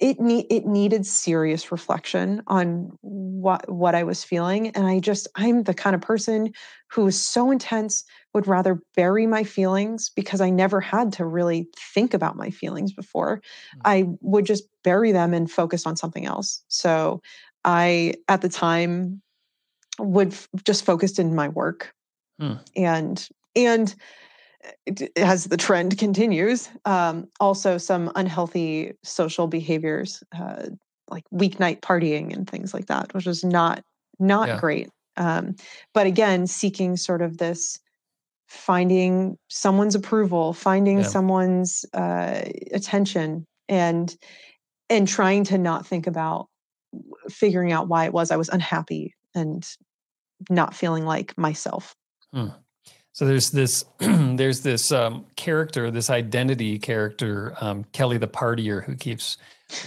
it need it needed serious reflection on what what I was feeling. And I just I'm the kind of person who is so intense would rather bury my feelings because I never had to really think about my feelings before. Mm-hmm. I would just bury them and focus on something else. So I at the time would f- just focused in my work Hmm. And and eh, as the trend continues, um, also some unhealthy social behaviors, uh, like weeknight partying and things like that, which is not not yeah. great. Um, but again, seeking sort of this finding someone's approval, finding yeah. someone's uh, attention, and and trying to not think about figuring out why it was I was unhappy and not feeling like myself. Hmm. So there's this there's this um, character, this identity character, um, Kelly the partier, who keeps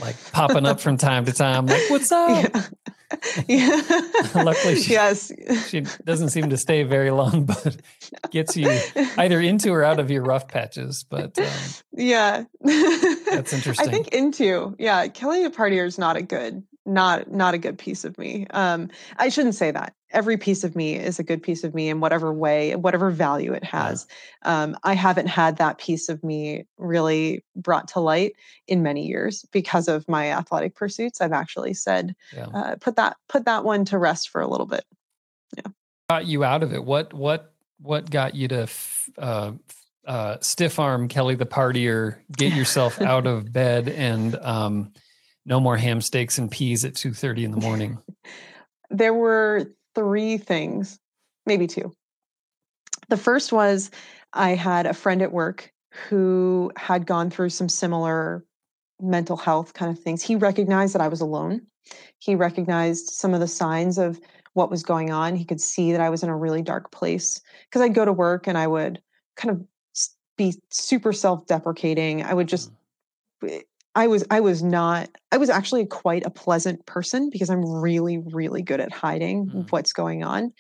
like popping up from time to time, like "What's up?" Yeah. yeah. Luckily, she, yes, she doesn't seem to stay very long, but gets you either into or out of your rough patches. But um, yeah, that's interesting. I think into yeah, Kelly the partier is not a good not not a good piece of me. Um, I shouldn't say that. Every piece of me is a good piece of me in whatever way, whatever value it has. Yeah. Um, I haven't had that piece of me really brought to light in many years because of my athletic pursuits. I've actually said, yeah. uh, put that put that one to rest for a little bit. Yeah, got you out of it. What what what got you to uh, uh, stiff arm Kelly the partier, get yourself out of bed and um, no more ham steaks and peas at 2.30 in the morning there were three things maybe two. The first was i had a friend at work who had gone through some similar mental health kind of things. He recognized that i was alone. He recognized some of the signs of what was going on. He could see that i was in a really dark place. Because i'd go to work and i would kind of be super self-deprecating. I would just mm. I was I was not I was actually quite a pleasant person because I'm really really good at hiding mm. what's going on.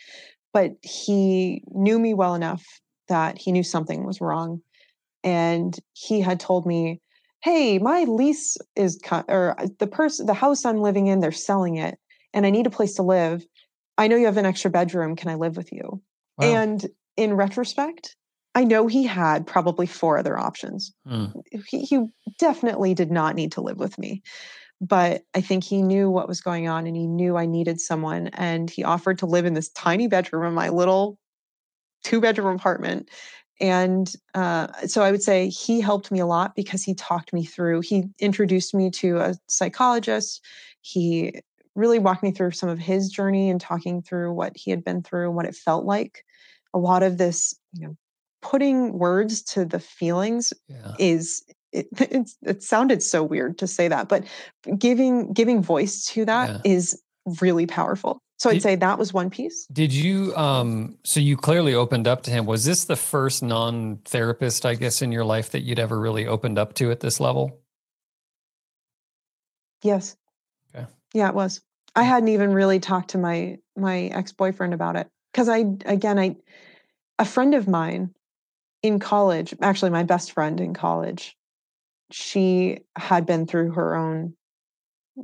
But he knew me well enough that he knew something was wrong and he had told me, "Hey, my lease is or uh, the person the house I'm living in, they're selling it and I need a place to live. I know you have an extra bedroom. Can I live with you?" Wow. And in retrospect, I know he had probably four other options. Mm. He, he definitely did not need to live with me. But I think he knew what was going on and he knew I needed someone. And he offered to live in this tiny bedroom in my little two bedroom apartment. And uh, so I would say he helped me a lot because he talked me through, he introduced me to a psychologist. He really walked me through some of his journey and talking through what he had been through and what it felt like. A lot of this, you know, putting words to the feelings yeah. is it, it, it, sounded so weird to say that, but giving giving voice to that yeah. is really powerful. So did, I'd say that was one piece. Did you um so you clearly opened up to him. Was this the first non-therapist I guess in your life that you'd ever really opened up to at this level? Yes. Okay. Yeah, it was. I hadn't even really talked to my my ex-boyfriend about it cuz I again I a friend of mine in college, actually my best friend in college, she had been through her own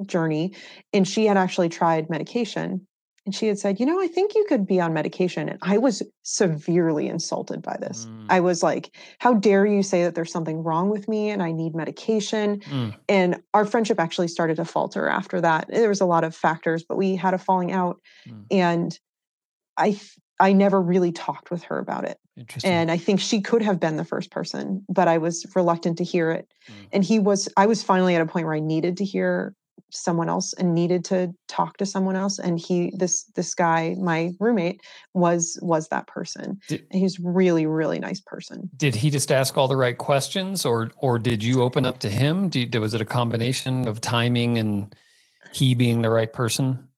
journey and she had actually tried medication and she had said, You know, I think you could be on medication. And I was severely insulted by this. Mm. I was like, How dare you say that there's something wrong with me and I need medication? Mm. And our friendship actually started to falter after that. There was a lot of factors, but we had a falling out. Mm. And I I never really talked with her about it. And I think she could have been the first person, but I was reluctant to hear it. Mm. And he was, I was finally at a point where I needed to hear someone else and needed to talk to someone else. And he, this, this guy, my roommate was, was that person. Did, he's really, really nice person. Did he just ask all the right questions or, or did you open up to him? Did, was it a combination of timing and he being the right person?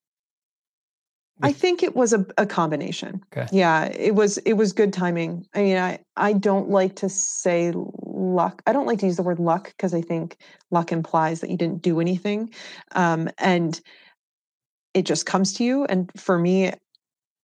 I think it was a, a combination. Okay. Yeah, it was it was good timing. I mean, I I don't like to say luck. I don't like to use the word luck because I think luck implies that you didn't do anything, um, and it just comes to you. And for me,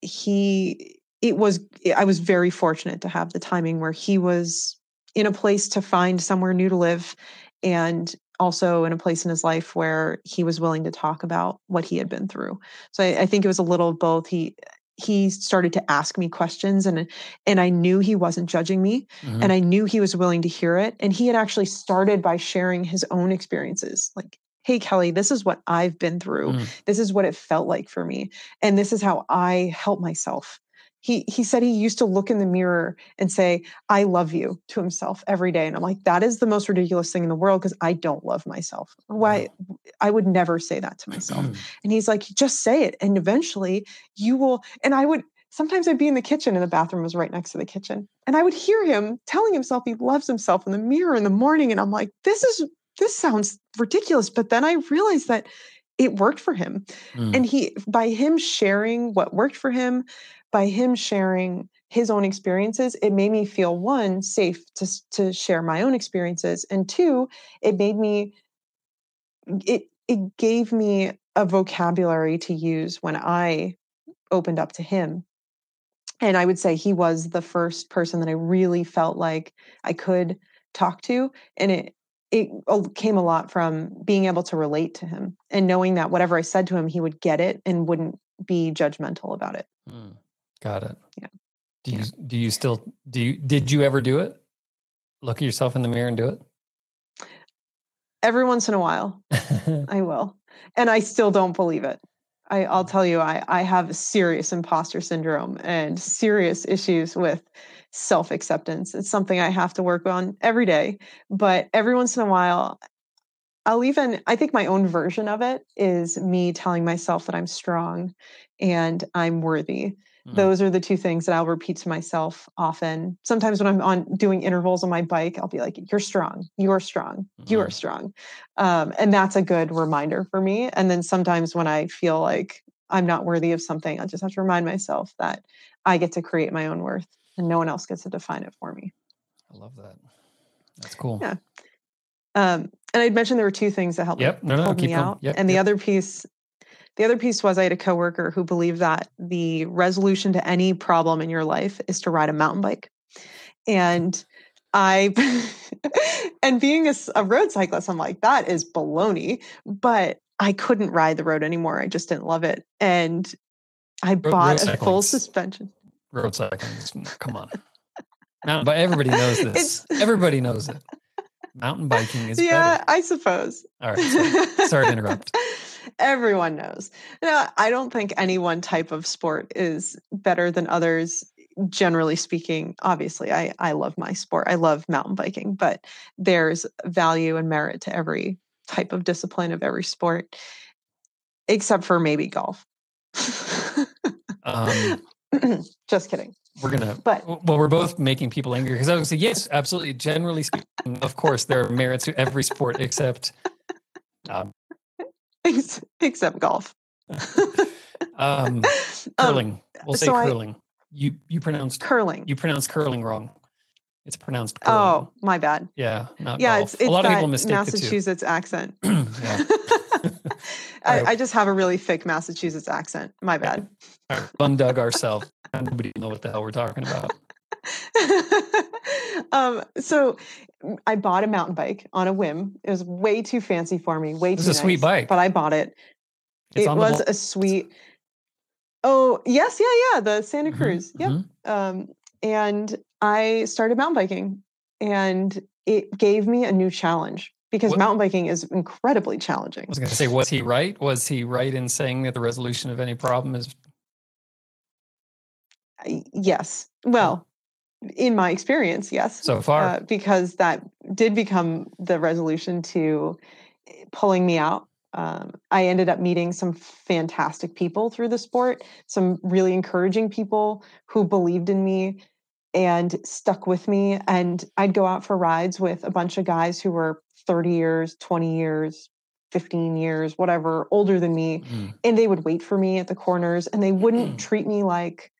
he it was I was very fortunate to have the timing where he was in a place to find somewhere new to live and also in a place in his life where he was willing to talk about what he had been through. So I, I think it was a little of both. He he started to ask me questions and and I knew he wasn't judging me mm-hmm. and I knew he was willing to hear it and he had actually started by sharing his own experiences like hey Kelly this is what I've been through mm. this is what it felt like for me and this is how I help myself he he said he used to look in the mirror and say i love you to himself every day and i'm like that is the most ridiculous thing in the world because i don't love myself. Why i would never say that to myself. And he's like just say it and eventually you will and i would sometimes i'd be in the kitchen and the bathroom was right next to the kitchen and i would hear him telling himself he loves himself in the mirror in the morning and i'm like this is this sounds ridiculous but then i realized that it worked for him mm. and he by him sharing what worked for him by him sharing his own experiences, it made me feel one, safe to, to share my own experiences. And two, it made me, it, it gave me a vocabulary to use when I opened up to him. And I would say he was the first person that I really felt like I could talk to. And it, it came a lot from being able to relate to him and knowing that whatever I said to him, he would get it and wouldn't be judgmental about it. Mm. Got it. Yeah. Do you do you still do you did you ever do it? Look at yourself in the mirror and do it? Every once in a while. I will. And I still don't believe it. I, I'll mm. tell you, I, I have a serious imposter syndrome and serious issues with self acceptance. It's something I have to work on every day. But every once in a while, I'll even, I think my own version of it is me telling myself that I'm strong and I'm worthy Mm. Those are the two things that I'll repeat to myself often. Sometimes when I'm on doing intervals on my bike, I'll be like, "You're strong. You're strong. You are mm-hmm. strong," um, and that's a good reminder for me. And then sometimes when I feel like I'm not worthy of something, I just have to remind myself that I get to create my own worth, and no one else gets to define it for me. I love that. That's cool. Yeah. Um, and I'd mentioned there were two things that helped yep. no, no, me out. Yep, and the yep. other piece the other piece was I had a coworker who believed that the resolution to any problem in your life is to ride a mountain bike. And I, and being a, a, road cyclist, I'm like, that is baloney. But I couldn't ride the road anymore. I just didn't love it. And I road, bought road a full suspension. Road cycling, mm, come on. Mountain, but everybody knows this. It's, everybody knows it. Mountain biking is yeah, better. I suppose. All right. Sorry, sorry to interrupt. Everyone knows. No, I don't think any one type of sport is better than others. generally speaking, obviously, I, I love my sport. I love mountain biking, but there's value and merit to every type of discipline of every sport, except for maybe golf. um, Just kidding. We're gonna, but well, we're both making people angry because I would say yes, absolutely. Generally speaking, of course, there are merits to every sport except um, except golf. um, curling. Um, we'll say so curling. I, you you pronounced curling. You pronounced curling wrong. It's pronounced curling. Oh, my bad. Yeah, yeah. Golf. It's, it's a lot of people mistake Massachusetts accent. I, I, just have a really thick Massachusetts accent. My bad. Undug ourselves. Nobody know what the hell we're talking about. um, so I bought a mountain bike on a whim. It was way too fancy for me. Way too. It's a nice, sweet bike, but I bought it. It's it was a sweet. Oh yes, yeah, yeah, the Santa mm-hmm, Cruz. Mm-hmm, yep. Mm-hmm. Um, and I started mountain biking, and it gave me a new challenge because what? mountain biking is incredibly challenging. I was going to say, was he right? Was he right in saying that the resolution of any problem is? Yes. Well, in my experience, yes. So far, uh, because that did become the resolution to eh, pulling me out. Um, I ended up meeting some fantastic people through the sport, some really encouraging people who believed in me and stuck with me. And I'd go out for rides with a bunch of guys who were 30 years, 20 years, 15 years, whatever, older than me. Mm. And they would wait for me at the corners and they wouldn't mm. treat me like,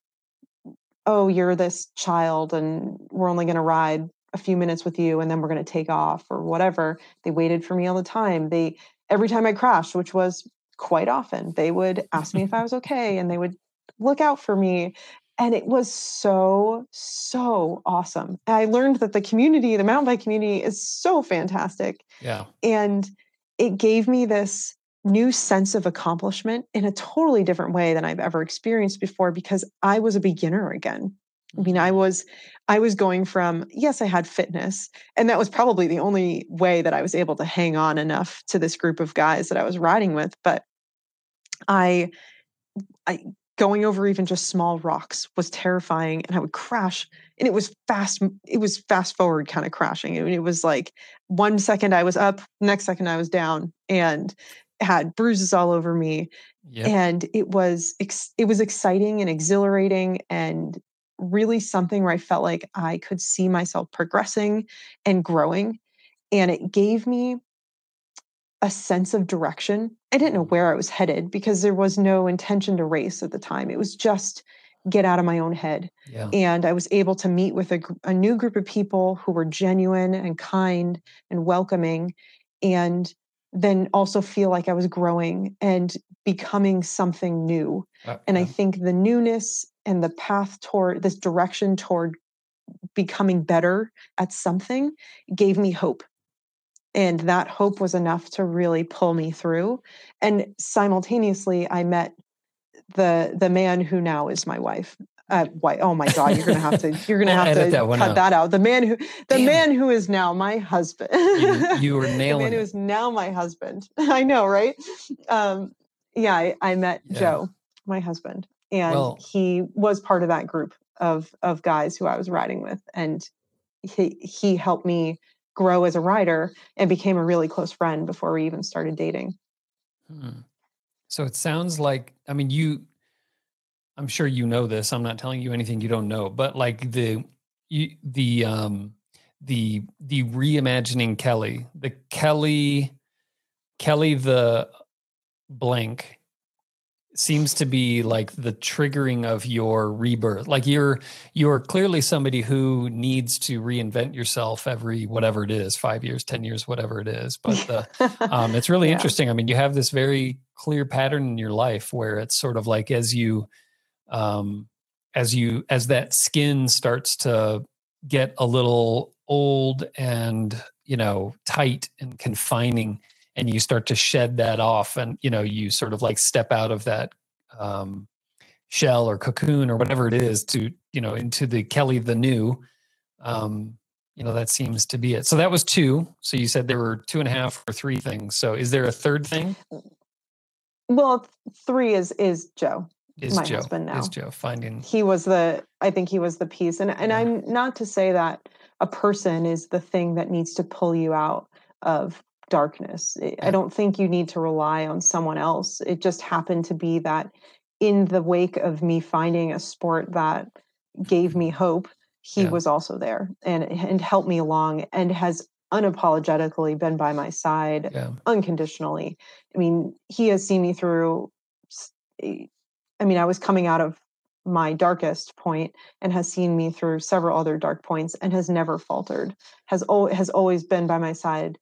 oh, you're this child and we're only going to ride a few minutes with you and then we're going to take off or whatever. They waited for me all the time. They, every time I crashed, which was quite often, they would ask me if I was okay and they would look out for me and it was so so awesome i learned that the community the mountain bike community is so fantastic yeah and it gave me this new sense of accomplishment in a totally different way than i've ever experienced before because i was a beginner again i mean i mm-hmm. was i was going from yes i had fitness and that was probably the only way that i was able to hang on enough to this group of guys that i was riding with but i I going over even just small rocks was terrifying and i would crash and it was fast it was fast forward kind of crashing it, it was like one second i was up next second i was down and had bruises all over me yep. and it was it was exciting and exhilarating and really something where i felt like i could see myself progressing and growing and it gave me a sense of direction. I didn't know mm-hmm. where I was headed because there was no intention to race at the time. It was just get out of my own head. Yeah. And I was able to meet with a, a new group of people who were genuine and kind and welcoming. And then also feel like I was growing and becoming something new. Uh, and. I think the newness and the path toward this direction toward becoming better at something gave me hope and that hope was enough to really pull me through and simultaneously i met the the man who now is my wife uh, why, oh my God, you're gonna have to you're gonna have to that cut out. that out. The man who the Damn man who is now my husband. you, you were nailing. the man who is now my husband. I know, right? Um, yeah, I, I met yeah. Joe, my husband, and well, he was part of that group of of guys who I was riding with, and he he helped me grow as a writer and became a really close friend before we even started dating. Hmm. So it sounds like, I mean, you, I'm sure you know this. I'm not telling you anything you don't know, but like the, you, the, um, the, the reimagining Kelly, the Kelly, Kelly, the blank seems to be like the triggering of your rebirth like you're you're clearly somebody who needs to reinvent yourself every whatever it is five years ten years whatever it is but the, um, it's really yeah. interesting i mean you have this very clear pattern in your life where it's sort of like as you um as you as that skin starts to get a little old and you know tight and confining and you start to shed that off and you know you sort of like step out of that um, shell or cocoon or whatever it is to you know into the kelly the new um, you know that seems to be it. So that was two. So you said there were two and a half or three things. So is there a third thing? Well three is is joe is my Joe. husband now. Is Joe finding? He was the. I think he was the piece, and and Yeah. I'm not to say that a person is the thing that needs to pull you out of darkness. I- I don't think you need to rely on someone else. It just happened to be that in the wake of me finding a sport that gave me mm-hmm. hope, he Yeah. was also there and and helped me along and has unapologetically been by my side Yeah. unconditionally. I mean, he has seen me through. Eh, I mean, I was coming out of my darkest point and has seen me through several other dark points and has never faltered. Has al- has always been by my side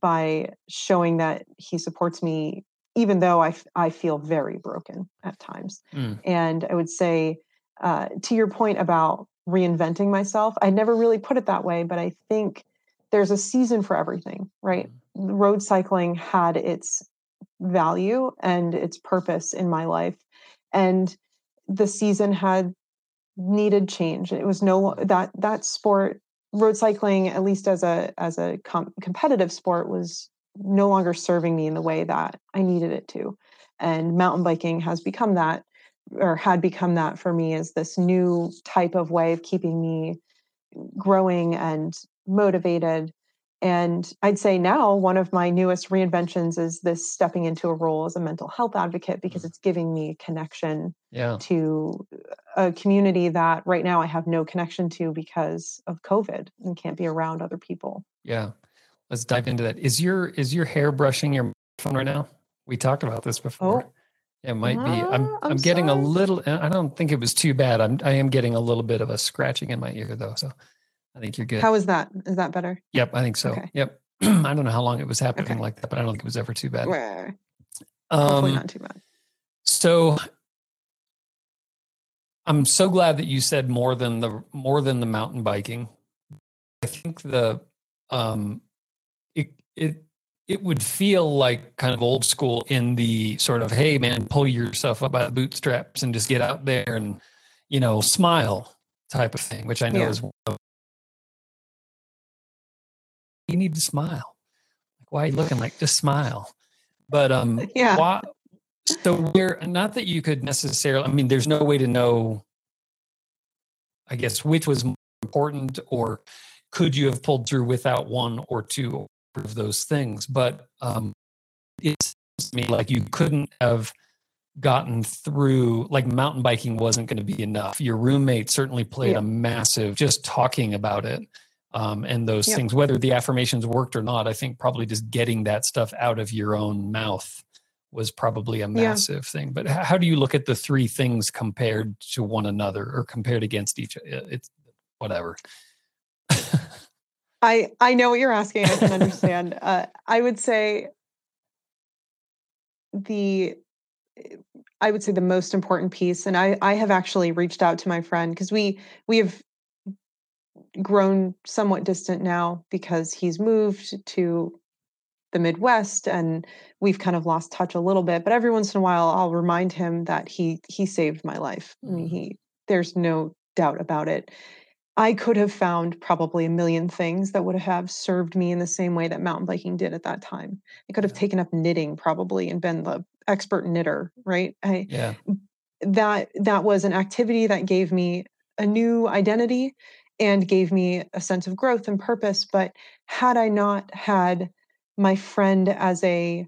by showing that he supports me, even though I f- I feel very broken at times. Mm. And I would say, uh, to your point about reinventing myself, I never really put it that way, but I think there's a season for everything, right? Road cycling had its value and its purpose in my life. And the season had needed change. It was no that that sport, road cycling, at least as a as a com- competitive sport, was no longer serving me in the way that I needed it to. And mountain biking has become that, or had become that for me, as this new type of way of keeping me growing and motivated. And I'd say now one of my newest reinventions is this stepping into a role as a mental health advocate because mm-hmm. it's giving me a connection Yeah. to a community that right now I have no connection to because of COVID and can't be around other people. Yeah. Let's dive into that. Is your is your hair brushing your phone right now? We talked about this before. Oh. It might be. I'm I'm, I'm getting a little I don't think it was too bad. I'm I am getting a little bit of a scratching in my ear though. So I think you're good. How is that? Is that better? yep, I think so. Okay. Yep. I don't know how long it was happening Okay. like that, but I don't think it was ever too bad. Hopefully Um not too bad. So I'm so glad that you said more than the more than the mountain biking. I think the um it it it would feel like kind of old school in the sort of hey man pull yourself up by the bootstraps and just get out there and you know smile type of thing which I know Yeah. is you need to smile. Like why are you looking like just smile? But um Yeah. why, so where not that you could necessarily i mean there's no way to know i guess which was more important or could you have pulled through without one or two of those things? But um it seems to me like you couldn't have gotten through like mountain biking wasn't going to be enough. Your roommate certainly played Yeah. a massive just talking about it um, and those Yeah. things whether the affirmations worked or not i think probably just getting that stuff out of your own mouth was probably a massive thing but how do you look at the three things compared to one another or compared against each other it's whatever I I know what you're asking. I can understand. uh, I would say the I would say the most important piece, and I I have actually reached out to my friend because we we have grown somewhat distant now because he's moved to the Midwest and we've kind of lost touch a little bit. But every once in a while, I'll remind him that he he saved my life. I mean, Mhm. he there's no doubt about it. I could have found probably a million things that would have served me in the same way that mountain biking did at that time. I could have Yeah. taken up knitting probably and been the expert knitter, right? I, yeah that that was an activity that gave me a new identity and gave me a sense of growth and purpose. But had I not had my friend as a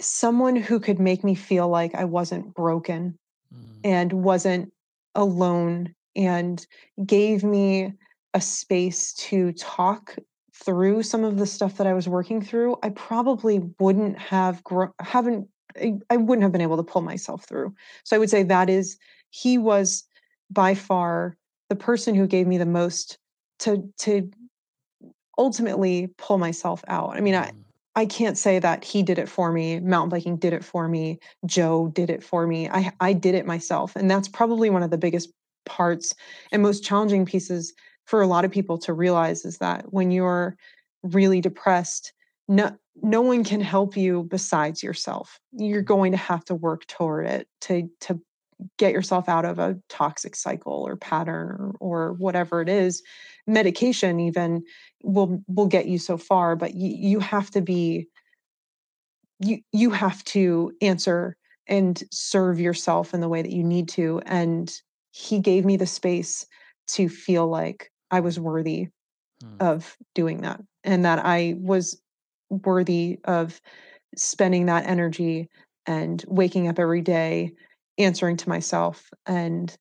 someone who could make me feel like I wasn't broken Mm, and wasn't alone and gave me a space to talk through some of the stuff that I was working through, I probably wouldn't have gro- haven't I, I wouldn't have been able to pull myself through. So I would say that is he was by far the person who gave me the most to to ultimately pull myself out. I mean, I mm, I can't say that he did it for me. Mountain biking did it for me. Joe did it for me. I I did it myself, and that's probably one of the biggest parts and most challenging pieces for a lot of people to realize is that when you're really depressed, no no one can help you besides yourself. You're going to have to work toward it to to get yourself out of a toxic cycle or pattern or, or whatever it is medication even will will get you so far but you, you have to be you you have to answer and serve yourself in the way that you need to and he gave me the space to feel like I was worthy hmm. of doing that and that I was worthy of spending that energy and waking up every day answering to myself and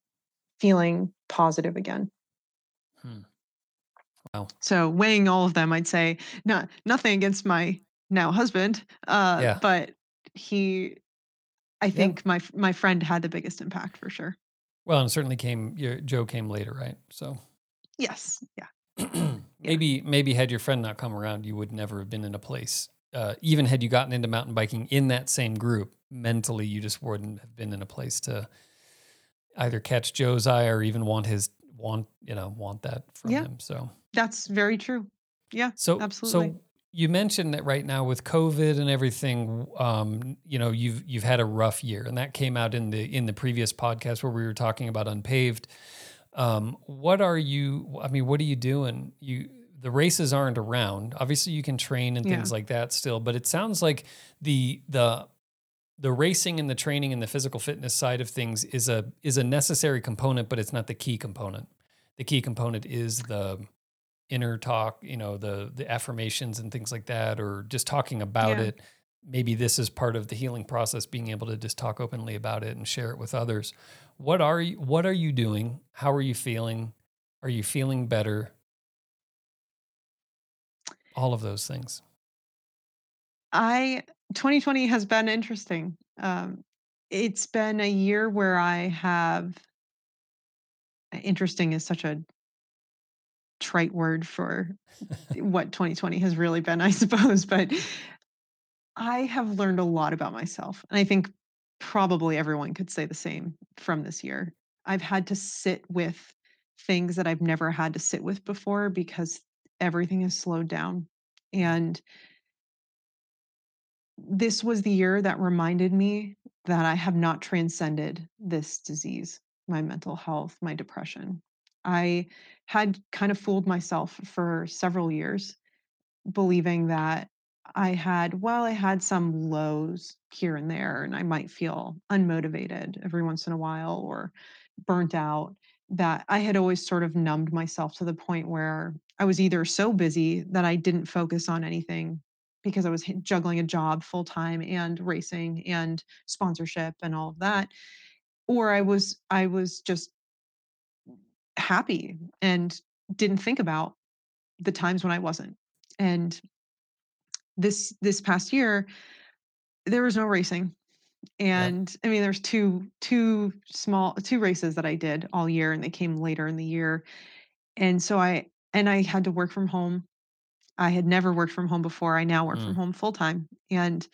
feeling positive again. Hmm. Wow. So weighing all of them, I'd say not nothing against my now husband, uh, yeah. but he, I think yeah. my my friend had the biggest impact for sure. Well, and certainly came your Joe came later, right? So yes, yeah. maybe maybe had your friend not come around, you would never have been in a place. Uh, even had you gotten into mountain biking in that same group, mentally you just wouldn't have been in a place to either catch Joe's eye or even want his want you know want that from yeah. him. So that's very true. Yeah. So absolutely. So you mentioned that right now with COVID and everything, um, you know, you've you've had a rough year, and that came out in the in the previous podcast where we were talking about unpaved. Um, what are you? I mean, what are you doing? You the races aren't around. Obviously, you can train and things yeah. like that still, but it sounds like the the the racing and the training and the physical fitness side of things is a is a necessary component, but it's not the key component. The key component is the inner talk, you know, the the affirmations and things like that, or just talking about yeah. it. Maybe this is part of the healing process, being able to just talk openly about it and share it with others. What are you what are you doing? How are you feeling? Are you feeling better? All of those things. I 2020 has been interesting. Um, it's been a year where I have interesting is such a trite word for what 2020 has really been, I suppose, but I have learned a lot about myself. And I think probably everyone could say the same from this year. I've had to sit with things that I've never had to sit with before because everything has slowed down. And this was the year that reminded me that I have not transcended this disease, my mental health, my depression. I had kind of fooled myself for several years, believing that I had, well, I had some lows here and there, and I might feel unmotivated every once in a while or burnt out. That I had always sort of numbed myself to the point where I was either so busy that I didn't focus on anything because I was juggling a job full time and racing and sponsorship and all of that or I was I was just happy and didn't think about the times when I wasn't. And this this past year there was no racing. And yeah. I mean there's two two small two races that I did all year and they came later in the year. And so I and I had to work from home. I had never worked from home before. I now work mm. from home full time and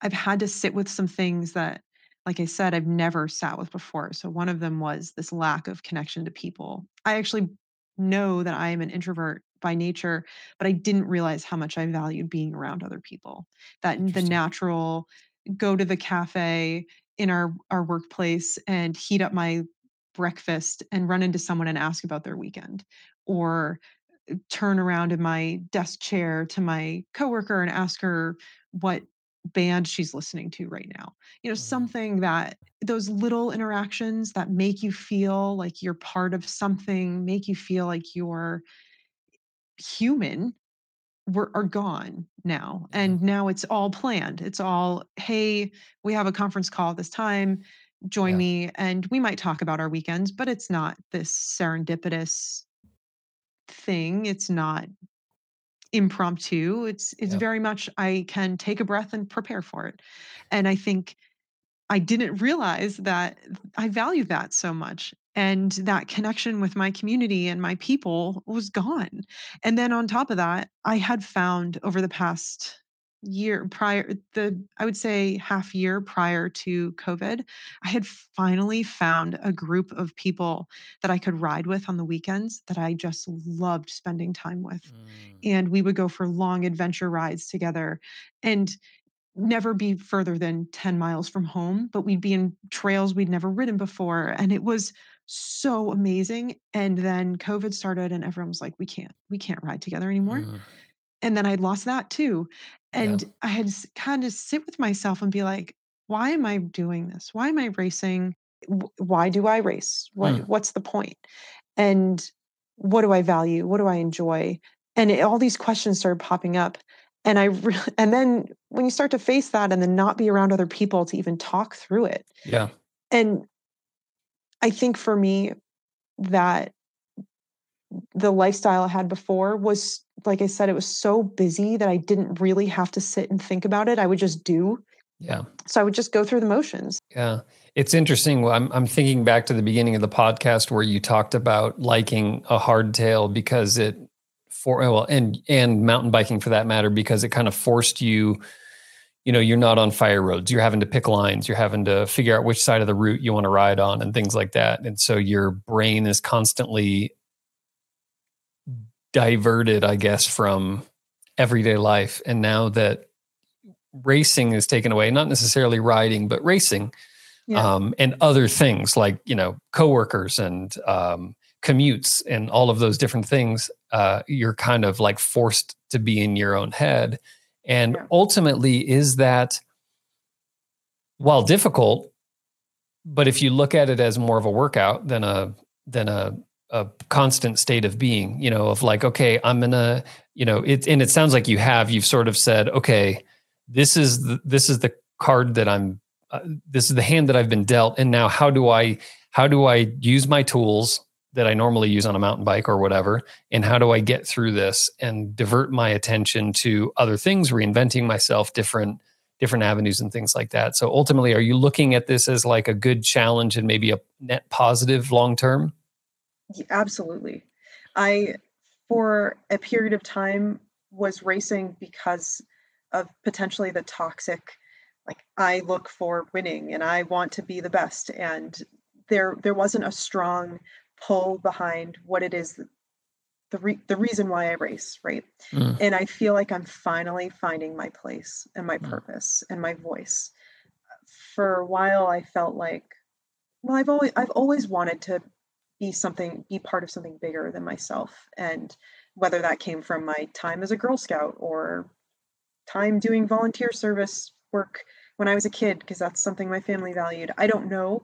I've had to sit with some things that like I said, I've never sat with before. So one of them was this lack of connection to people. I actually know that I am an introvert by nature, but I didn't realize how much I valued being around other people. That the natural go to the cafe in our our workplace and heat up my breakfast and run into someone and ask about their weekend or turn around in my desk chair to my coworker and ask her what band she's listening to right now. You know, mm-hmm. something that those little interactions that make you feel like you're part of something, make you feel like you're human were are gone now and now it's all planned it's all hey we have a conference call this time join yeah. me and we might talk about our weekends but it's not this serendipitous thing it's not impromptu. It's it's very much I can take a breath and prepare for it. And I think I didn't realize that I value that so much. And that connection with my community and my people was gone. And then on top of that, I had found over the past year prior the i would say half year prior to covid i had finally found a group of people that i could ride with on the weekends that i just loved spending time with mm. and we would go for long adventure rides together and never be further than 10 miles from home but we'd be in trails we'd never ridden before and it was so amazing and then covid started and everyone was like we can't we can't ride together anymore mm and then I'd lost that too. And yeah. I had to kind of sit with myself and be like, why am I doing this? Why am I racing? Why do I race? What mm. what's the point? And what do I value? What do I enjoy? And it, all these questions started popping up. And I re- and then when you start to face that and then not be around other people to even talk through it. Yeah. And I think for me that the lifestyle I had before was like I said, it was so busy that I didn't really have to sit and think about it. I would just do. Yeah. So I would just go through the motions. Yeah. It's interesting. I'm I'm thinking back to the beginning of the podcast where you talked about liking a hardtail because it for well and and mountain biking for that matter because it kind of forced you you know you're not on fire roads you're having to pick lines you're having to figure out which side of the route you want to ride on and things like that and so your brain is constantly diverted i guess from everyday life and now that racing is taken away not necessarily riding but racing yeah. um, and other things like you know coworkers and um, commutes and all of those different things uh, you're kind of like forced to be in your own head and yeah. ultimately, is that while difficult, but if you look at it as more of a workout than a than a a constant state of being, you know, of like, okay, I'm gonna, you know, it and it sounds like you have, you've sort of said, okay, this is the, this is the card that I'm, uh, this is the hand that I've been dealt, and now how do I how do I use my tools that I normally use on a mountain bike or whatever? And how do I get through this and divert my attention to other things, reinventing myself, different different avenues and things like that. So ultimately, are you looking at this as like a good challenge and maybe a net positive long term? Absolutely. I for a period of time was racing because of potentially the toxic like I look for winning and I want to be the best and there there wasn't a strong pull behind what it is the re- the reason why I race, right? Mm. And I feel like I'm finally finding my place and my mm. purpose and my voice. For a while I felt like well I've always I've always wanted to be something be part of something bigger than myself and whether that came from my time as a girl scout or time doing volunteer service work when I was a kid because that's something my family valued. I don't know,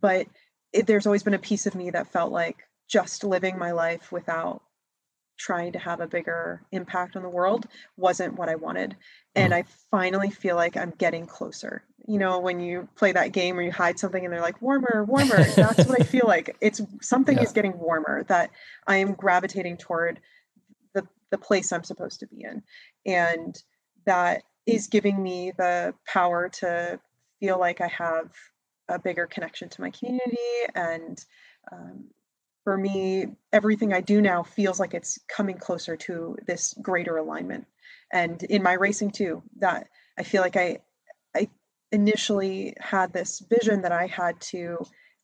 but it, there's always been a piece of me that felt like just living my life without trying to have a bigger impact on the world wasn't what I wanted. And mm. I finally feel like I'm getting closer. You know, when you play that game where you hide something and they're like, warmer, warmer, that's what I feel like. It's something yeah. is getting warmer that I am gravitating toward the, the place I'm supposed to be in. And that is giving me the power to feel like I have a bigger connection to my community and um, for me everything i do now feels like it's coming closer to this greater alignment. And in my racing too that i feel like i i initially had this vision that i had to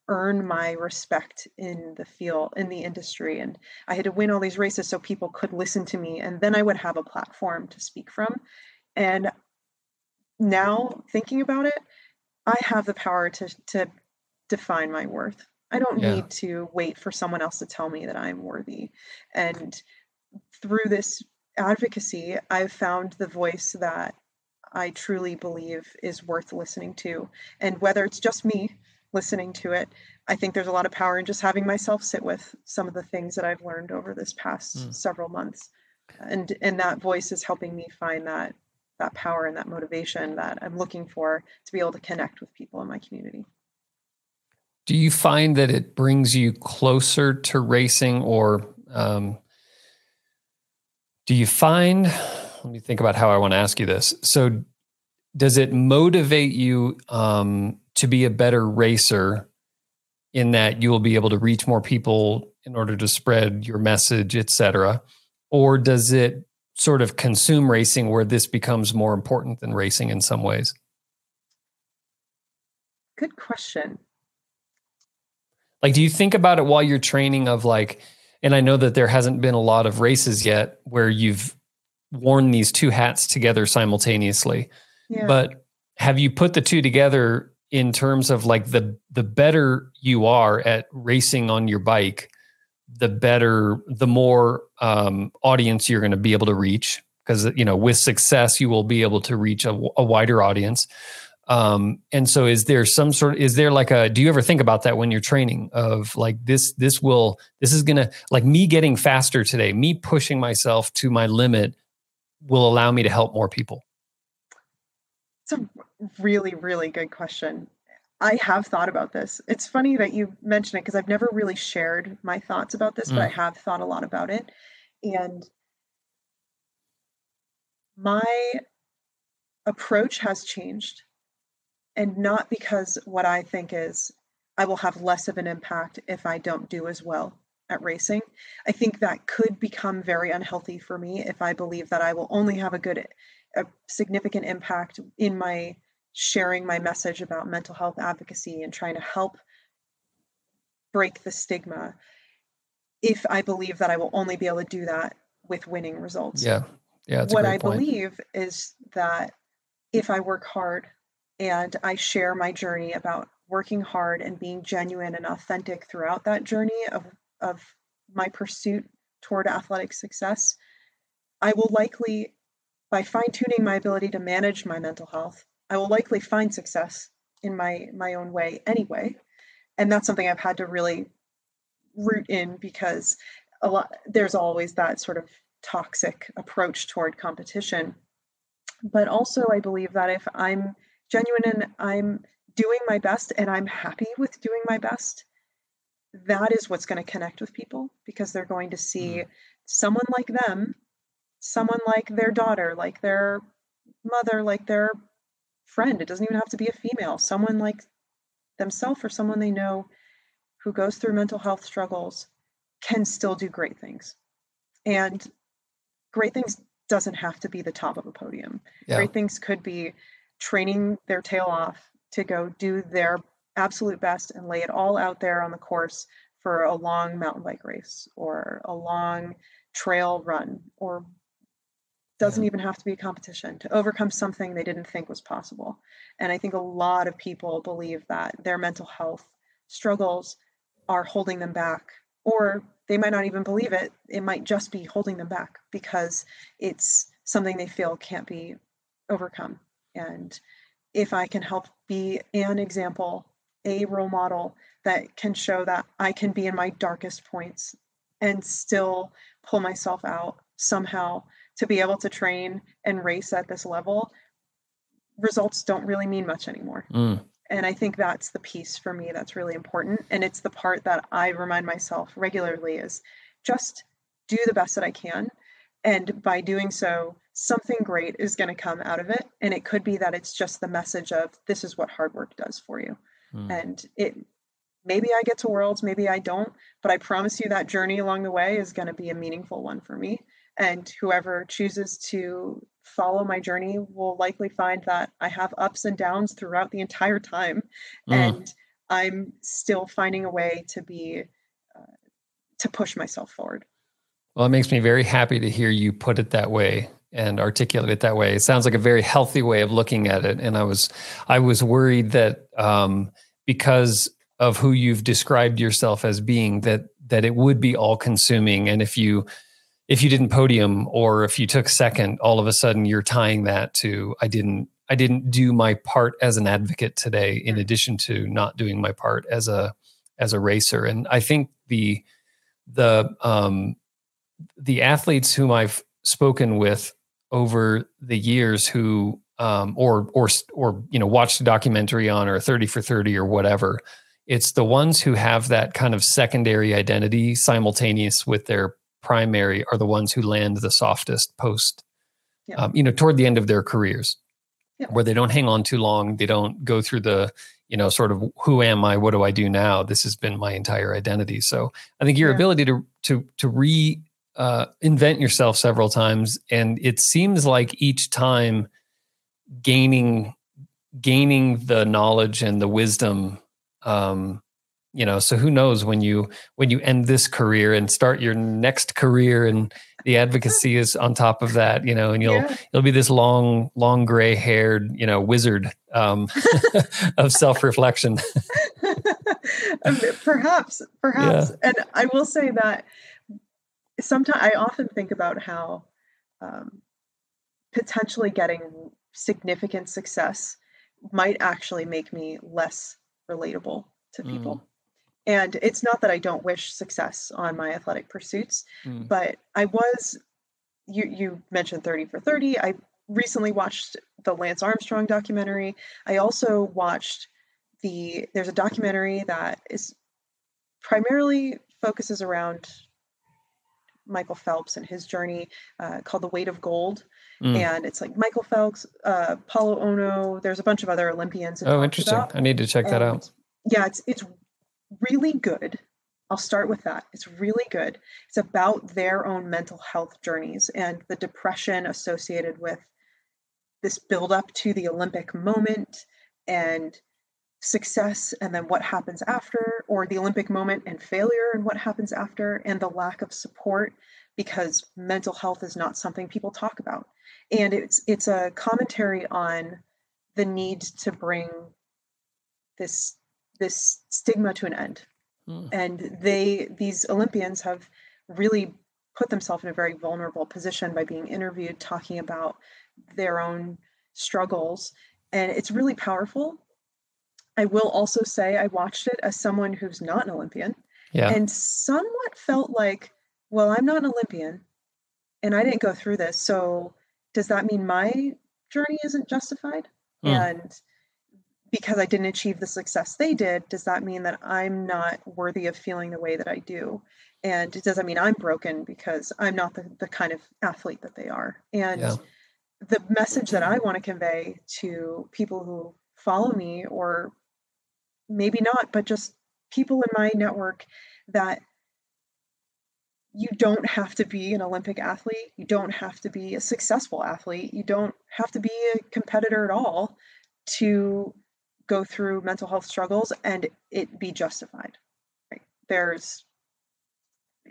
earn my respect in the field in the industry. And i had to win all these races so people could listen to me and then i would have a platform to speak from. And now thinking about it I have the power to to define my worth. I don't yeah. need to wait for someone else to tell me that I'm worthy. And through this advocacy, I've found the voice that I truly believe is worth listening to. And whether it's just me listening to it, I think there's a lot of power in just having myself sit with some of the things that I've learned over this past mm. several months. And and that voice is helping me find that that power and that motivation that I'm looking for to be able to connect with people in my community. Do you find that it brings you closer to racing, or um, do you find? Let me think about how I want to ask you this. So, does it motivate you um, to be a better racer in that you will be able to reach more people in order to spread your message, et cetera? Or does it sort of consume racing where this becomes more important than racing in some ways? Good question. Like, do you think about it while you're training of like, and I know that there hasn't been a lot of races yet where you've worn these two hats together simultaneously. Yeah. But have you put the two together in terms of like the the better you are at racing on your bike, the better, the more um, audience you're going to be able to reach. Because you know, with success, you will be able to reach a, a wider audience. Um, and so is there some sort is there like a do you ever think about that when you're training of like this this will this is gonna like me getting faster today, me pushing myself to my limit will allow me to help more people? It's a really, really good question. I have thought about this. It's funny that you mention it because I've never really shared my thoughts about this, but I mm. have thought a lot about it. And my approach has changed. And not because what I think is I will have less of an impact if I don't do as well at racing. I think that could become very unhealthy for me if I believe that I will only have a good, a significant impact in my sharing my message about mental health advocacy and trying to help break the stigma if I believe that I will only be able to do that with winning results. Yeah. Yeah. what I point. believe is that if I work hard and I share my journey about working hard and being genuine and authentic throughout that journey of, of my pursuit toward athletic success, I will likely, by fine tuning my ability to manage my mental health, I will likely find success in my my own way anyway. And that's something I've had to really root in because a lot there's always that sort of toxic approach toward competition. But also I believe that if I'm genuine and I'm doing my best and I'm happy with doing my best, that is what's going to connect with people because they're going to see mm. someone like them, someone like their daughter, like their mother, like their friend. It doesn't even have to be a female, someone like themselves or someone they know who goes through mental health struggles can still do great things. And great things doesn't have to be the top of a podium. Yeah. Great things could be training their tail off to go do their absolute best and lay it all out there on the course for a long mountain bike race or a long trail run or doesn't yeah. even have to be a competition to overcome something they didn't think was possible. And I think a lot of people believe that their mental health struggles are holding them back, or they might not even believe it. It might just be holding them back because it's something they feel can't be overcome. And if I can help be an example, a role model that can show that I can be in my darkest points and still pull myself out somehow to be able to train and race at this level, results don't really mean much anymore. Mm. And I think that's the piece for me that's really important. And it's the part that I remind myself regularly is just do the best that I can. And by doing so, something great is going to come out of it. And it could be that it's just the message of this is what hard work does for you. Mm. And it maybe I get to worlds, maybe I don't, but I promise you that journey along the way is going to be a meaningful one for me and whoever chooses to follow my journey will likely find that I have ups and downs throughout the entire time. Mm. And I'm still finding a way to be, uh, to push myself forward. Well, it makes me very happy to hear you put it that way and articulate it that way. It sounds like a very healthy way of looking at it. And I was, I was worried that um, because of who you've described yourself as being, that that it would be all consuming. And if you if you didn't podium or if you took second, all of a sudden you're tying that to I didn't I didn't do my part as an advocate today in addition to not doing my part as a as a racer. And I think the the um the athletes whom I've spoken with over the years who um or or or you know watched a documentary on or 30 for 30 or whatever it's the ones who have that kind of secondary identity simultaneous with their primary are the ones who land the softest post, yeah. um, you know, toward the end of their careers, yeah. where they don't hang on too long. They don't go through the, you know, sort of who am I? What do I do now? This has been my entire identity. So I think your yeah. ability to to to re uh, invent yourself several times, and it seems like each time gaining gaining the knowledge and the wisdom um, you know so who knows when you when you end this career and start your next career and the advocacy is on top of that you know and you'll yeah. you'll be this long long gray haired you know wizard um, of self-reflection um, perhaps perhaps yeah. and i will say that sometimes i often think about how um, potentially getting significant success might actually make me less relatable to people. Mm. And it's not that I don't wish success on my athletic pursuits, mm. but I was you you mentioned 30 for 30. I recently watched the Lance Armstrong documentary. I also watched the there's a documentary that is primarily focuses around Michael Phelps and his journey uh, called The Weight of Gold. Mm. And it's like Michael Phelps, uh, Apolo Ohno. There's a bunch of other Olympians. Oh, interesting. About. I need to check that out. Yeah, it's it's really good. I'll start with that. It's really good. It's about their own mental health journeys and the depression associated with this build up to the Olympic moment and success and then what happens after, or the Olympic moment and failure and what happens after, and the lack of support because mental health is not something people talk about. And it's it's a commentary on the need to bring this this stigma to an end. Mm. And they these Olympians have really put themselves in a very vulnerable position by being interviewed talking about their own struggles and it's really powerful I will also say I watched it as someone who's not an Olympian yeah. and somewhat felt like, well, I'm not an Olympian and I didn't go through this. So does that mean my journey isn't justified? Mm. And because I didn't achieve the success they did, does that mean that I'm not worthy of feeling the way that I do? And does that mean I'm broken because I'm not the, the kind of athlete that they are? And yeah. the message that I want to convey to people who follow me or maybe not, but just people in my network that you don't have to be an Olympic athlete. You don't have to be a successful athlete. You don't have to be a competitor at all to go through mental health struggles and it be justified. Right? There's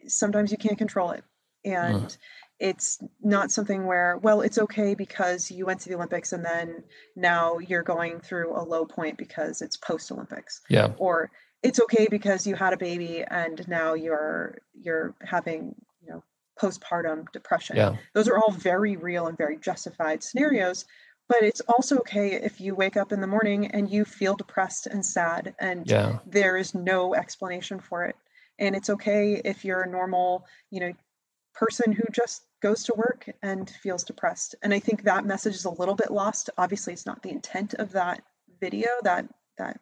sometimes you can't control it. And uh-huh. it's not something where well it's okay because you went to the olympics and then now you're going through a low point because it's post olympics yeah. Or it's okay because you had a baby and now you're you're having you know postpartum depression. Yeah. Those are all very real and very justified scenarios but it's also okay if you wake up in the morning and you feel depressed and sad and yeah. there is no explanation for it. And it's okay if you're a normal you know person who just goes to work and feels depressed. And I think that message is a little bit lost. Obviously, it's not the intent of that video, that that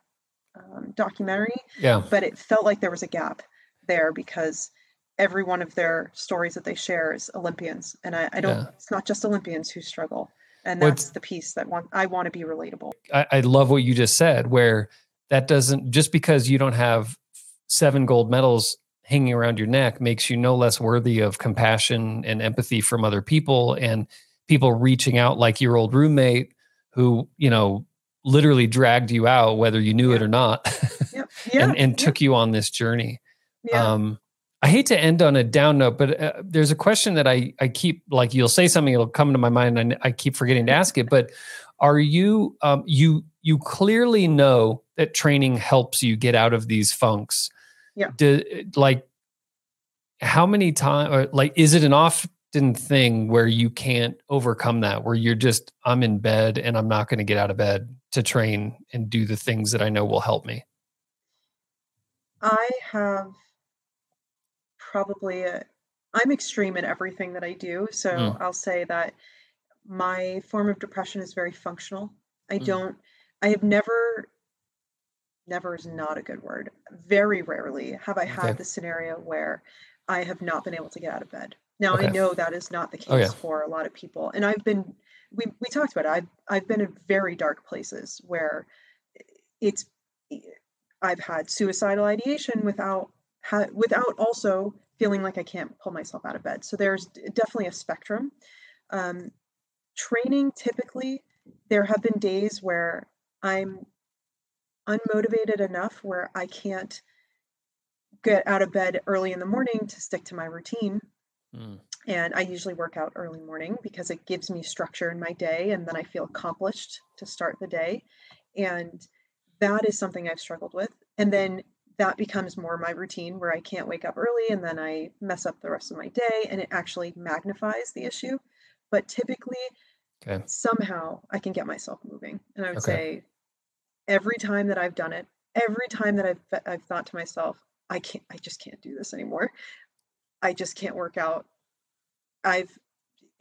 um, documentary. Yeah. But it felt like there was a gap there because every one of their stories that they share is Olympians, and I, I don't. Yeah. It's not just Olympians who struggle, and that's the piece that want I want to be relatable. I, I love what you just said, where that doesn't just because you don't have seven gold medals hanging around your neck makes you no less worthy of compassion and empathy from other people and people reaching out like your old roommate who you know literally dragged you out whether you knew yeah. it or not yep. yeah. and, and took you on this journey yeah. um, i hate to end on a down note but uh, there's a question that i i keep like you'll say something it'll come to my mind and i keep forgetting to ask it but are you um, you you clearly know that training helps you get out of these funks yeah. Do, like, how many times, like, is it an often thing where you can't overcome that, where you're just, I'm in bed and I'm not going to get out of bed to train and do the things that I know will help me? I have probably a, I'm extreme in everything that I do. So mm. I'll say that my form of depression is very functional. I mm. don't, I have never never is not a good word. Very rarely have I had okay. the scenario where I have not been able to get out of bed. Now okay. I know that is not the case oh, yeah. for a lot of people, and I've been we we talked about it. I've I've been in very dark places where it's I've had suicidal ideation without ha- without also feeling like I can't pull myself out of bed. So there's definitely a spectrum. Um, training typically, there have been days where I'm unmotivated enough where I can't get out of bed early in the morning to stick to my routine. Mm. And I usually work out early morning because it gives me structure in my day and then I feel accomplished to start the day. And that is something I've struggled with. And then that becomes more my routine where I can't wake up early and then I mess up the rest of my day and it actually magnifies the issue. But typically, okay. somehow I can get myself moving. And I would okay. say every time that I've done it, every time that I've I've thought to myself, I can't I just can't do this anymore. I just can't work out. I've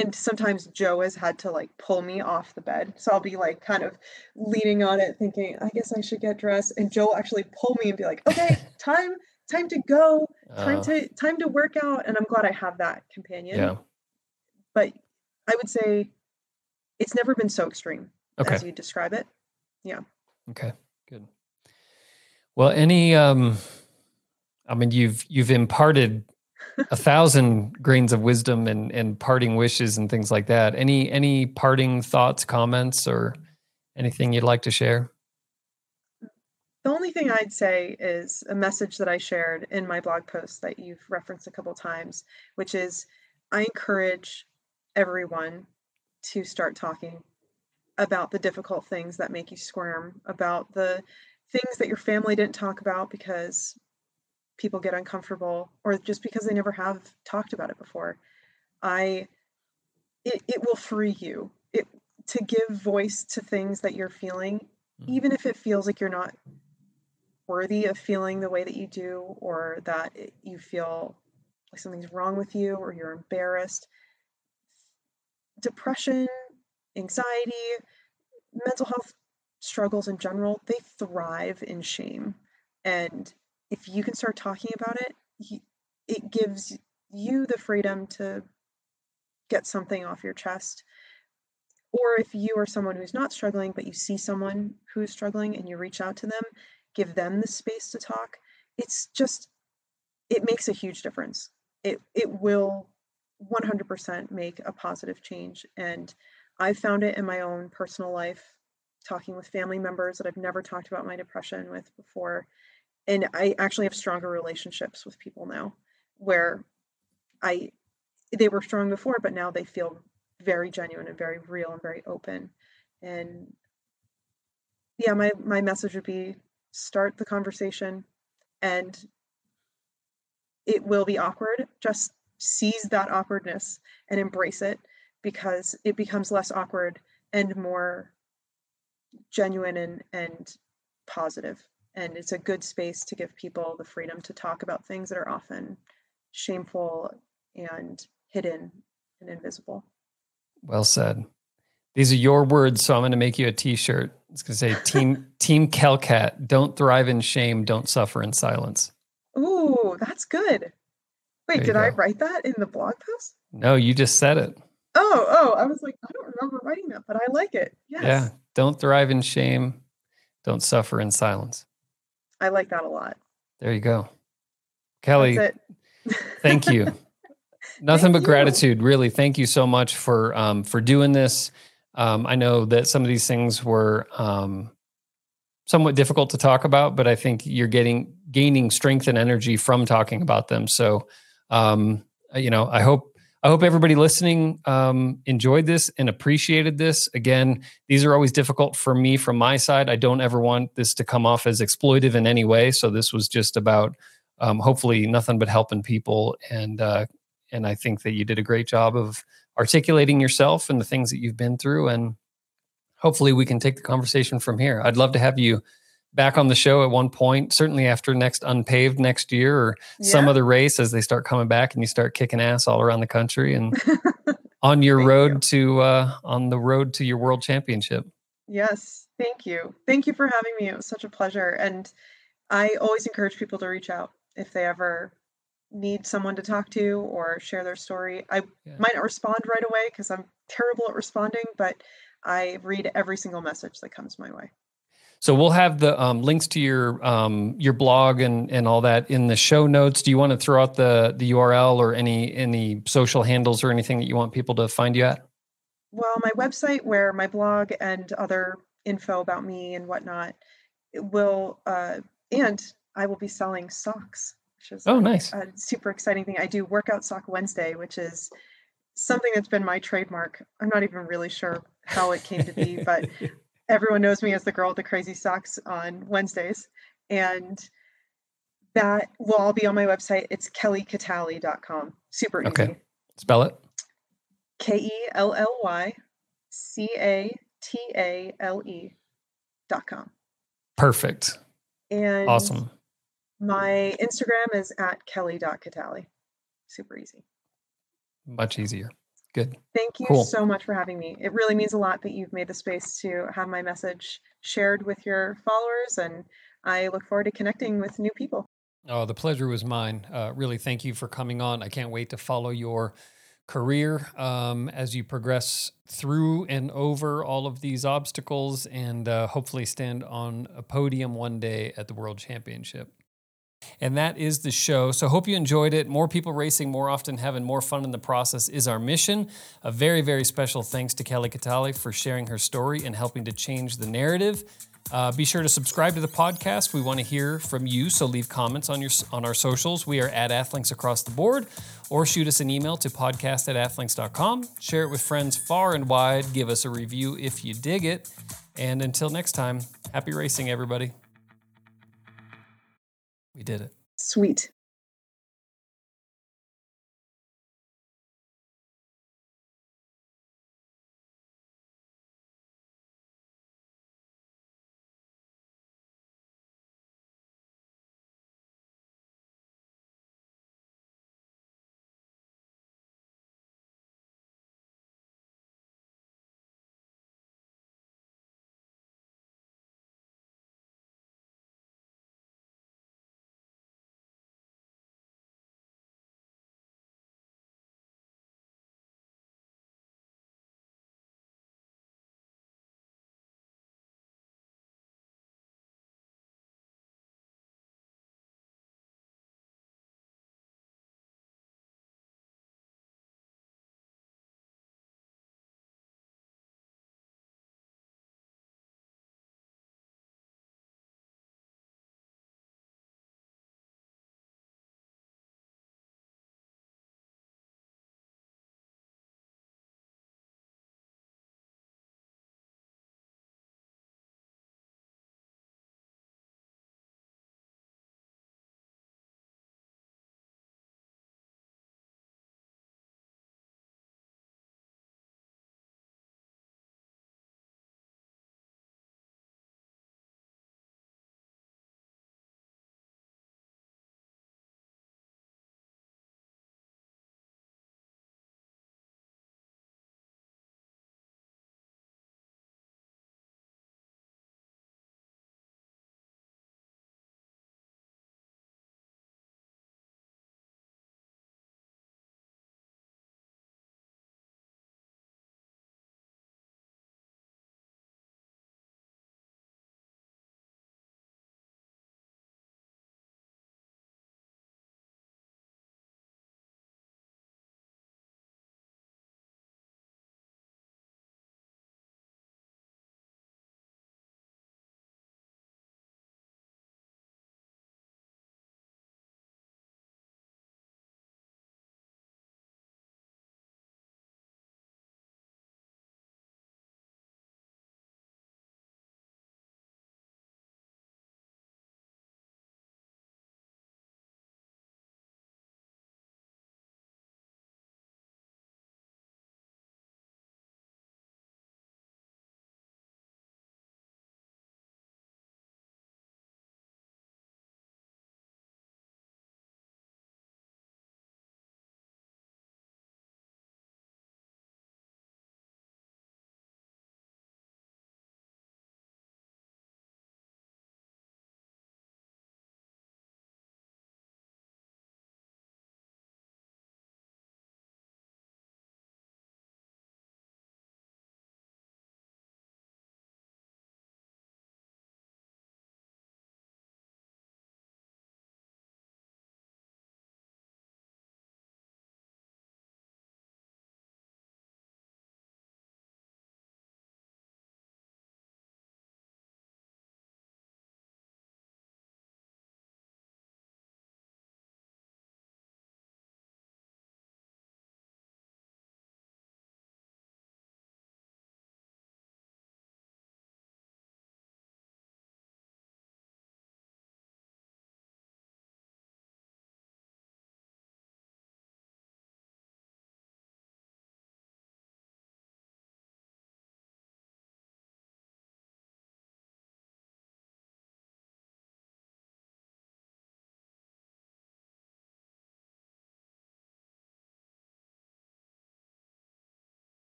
and sometimes Joe has had to like pull me off the bed. So I'll be like kind of leaning on it thinking, I guess I should get dressed. And Joe will actually pull me and be like, okay, time, time to go, time uh, to time to work out. And I'm glad I have that companion. Yeah. But I would say it's never been so extreme okay. as you describe it. Yeah. Okay. Good. Well, any um I mean you've you've imparted a thousand grains of wisdom and and parting wishes and things like that. Any any parting thoughts, comments, or anything you'd like to share? The only thing I'd say is a message that I shared in my blog post that you've referenced a couple times, which is I encourage everyone to start talking about the difficult things that make you squirm, about the things that your family didn't talk about because people get uncomfortable or just because they never have talked about it before. I it, it will free you. It to give voice to things that you're feeling mm-hmm. even if it feels like you're not worthy of feeling the way that you do or that it, you feel like something's wrong with you or you're embarrassed. Depression anxiety mental health struggles in general they thrive in shame and if you can start talking about it, it gives you the freedom to get something off your chest. Or if you are someone who's not struggling, but you see someone who's struggling and you reach out to them, give them the space to talk. It's just, it makes a huge difference. It, it will 100% make a positive change. And I've found it in my own personal life, talking with family members that I've never talked about my depression with before and I actually have stronger relationships with people now where I they were strong before, but now they feel very genuine and very real and very open. And yeah, my my message would be start the conversation and it will be awkward. Just seize that awkwardness and embrace it because it becomes less awkward and more genuine and and positive and it's a good space to give people the freedom to talk about things that are often shameful and hidden and invisible. Well said. These are your words, so I'm going to make you a T-shirt. It's going to say "Team Team Kelcat: Don't thrive in shame, don't suffer in silence." Ooh, that's good. Wait, did go. I write that in the blog post? No, you just said it. Oh, oh, I was like, I don't remember writing that, but I like it. Yes. Yeah, don't thrive in shame, don't suffer in silence. I like that a lot. There you go. Kelly, thank you. Nothing thank but you. gratitude, really. Thank you so much for um, for doing this. Um, I know that some of these things were um, somewhat difficult to talk about, but I think you're getting gaining strength and energy from talking about them. So, um, you know, I hope I hope everybody listening um, enjoyed this and appreciated this. Again, these are always difficult for me from my side. I don't ever want this to come off as exploitive in any way. So this was just about um, hopefully nothing but helping people. And uh, and I think that you did a great job of articulating yourself and the things that you've been through. And hopefully we can take the conversation from here. I'd love to have you back on the show at one point, certainly after next unpaved next year or yeah. some other race as they start coming back and you start kicking ass all around the country and on your road you. to uh, on the road to your world championship. Yes, thank you. Thank you for having me. It was such a pleasure. And I always encourage people to reach out if they ever need someone to talk to or share their story. I yeah. might not respond right away because I'm terrible at responding, but I read every single message that comes my way. So we'll have the um, links to your um, your blog and and all that in the show notes. Do you want to throw out the the URL or any any social handles or anything that you want people to find you at? Well, my website, where my blog and other info about me and whatnot will, uh, and I will be selling socks, which is oh nice, a super exciting thing. I do Workout Sock Wednesday, which is something that's been my trademark. I'm not even really sure how it came to be, but everyone knows me as the girl with the crazy socks on Wednesdays. And that will all be on my website. It's kellycatale.com. Super easy. Okay. Spell it. K E L L Y C A T A L E dot com. Perfect. And awesome. My Instagram is at kelly.catale. Super easy. Much easier. Good. Thank you cool. so much for having me. It really means a lot that you've made the space to have my message shared with your followers, and I look forward to connecting with new people. Oh, the pleasure was mine. Uh, really, thank you for coming on. I can't wait to follow your career um, as you progress through and over all of these obstacles and uh, hopefully stand on a podium one day at the World Championship. And that is the show. So, hope you enjoyed it. More people racing more often, having more fun in the process is our mission. A very, very special thanks to Kelly Catale for sharing her story and helping to change the narrative. Uh, be sure to subscribe to the podcast. We want to hear from you, so leave comments on your on our socials. We are at Athlinks across the board, or shoot us an email to podcast at athlinks.com. Share it with friends far and wide. Give us a review if you dig it. And until next time, happy racing, everybody. We did it. Sweet.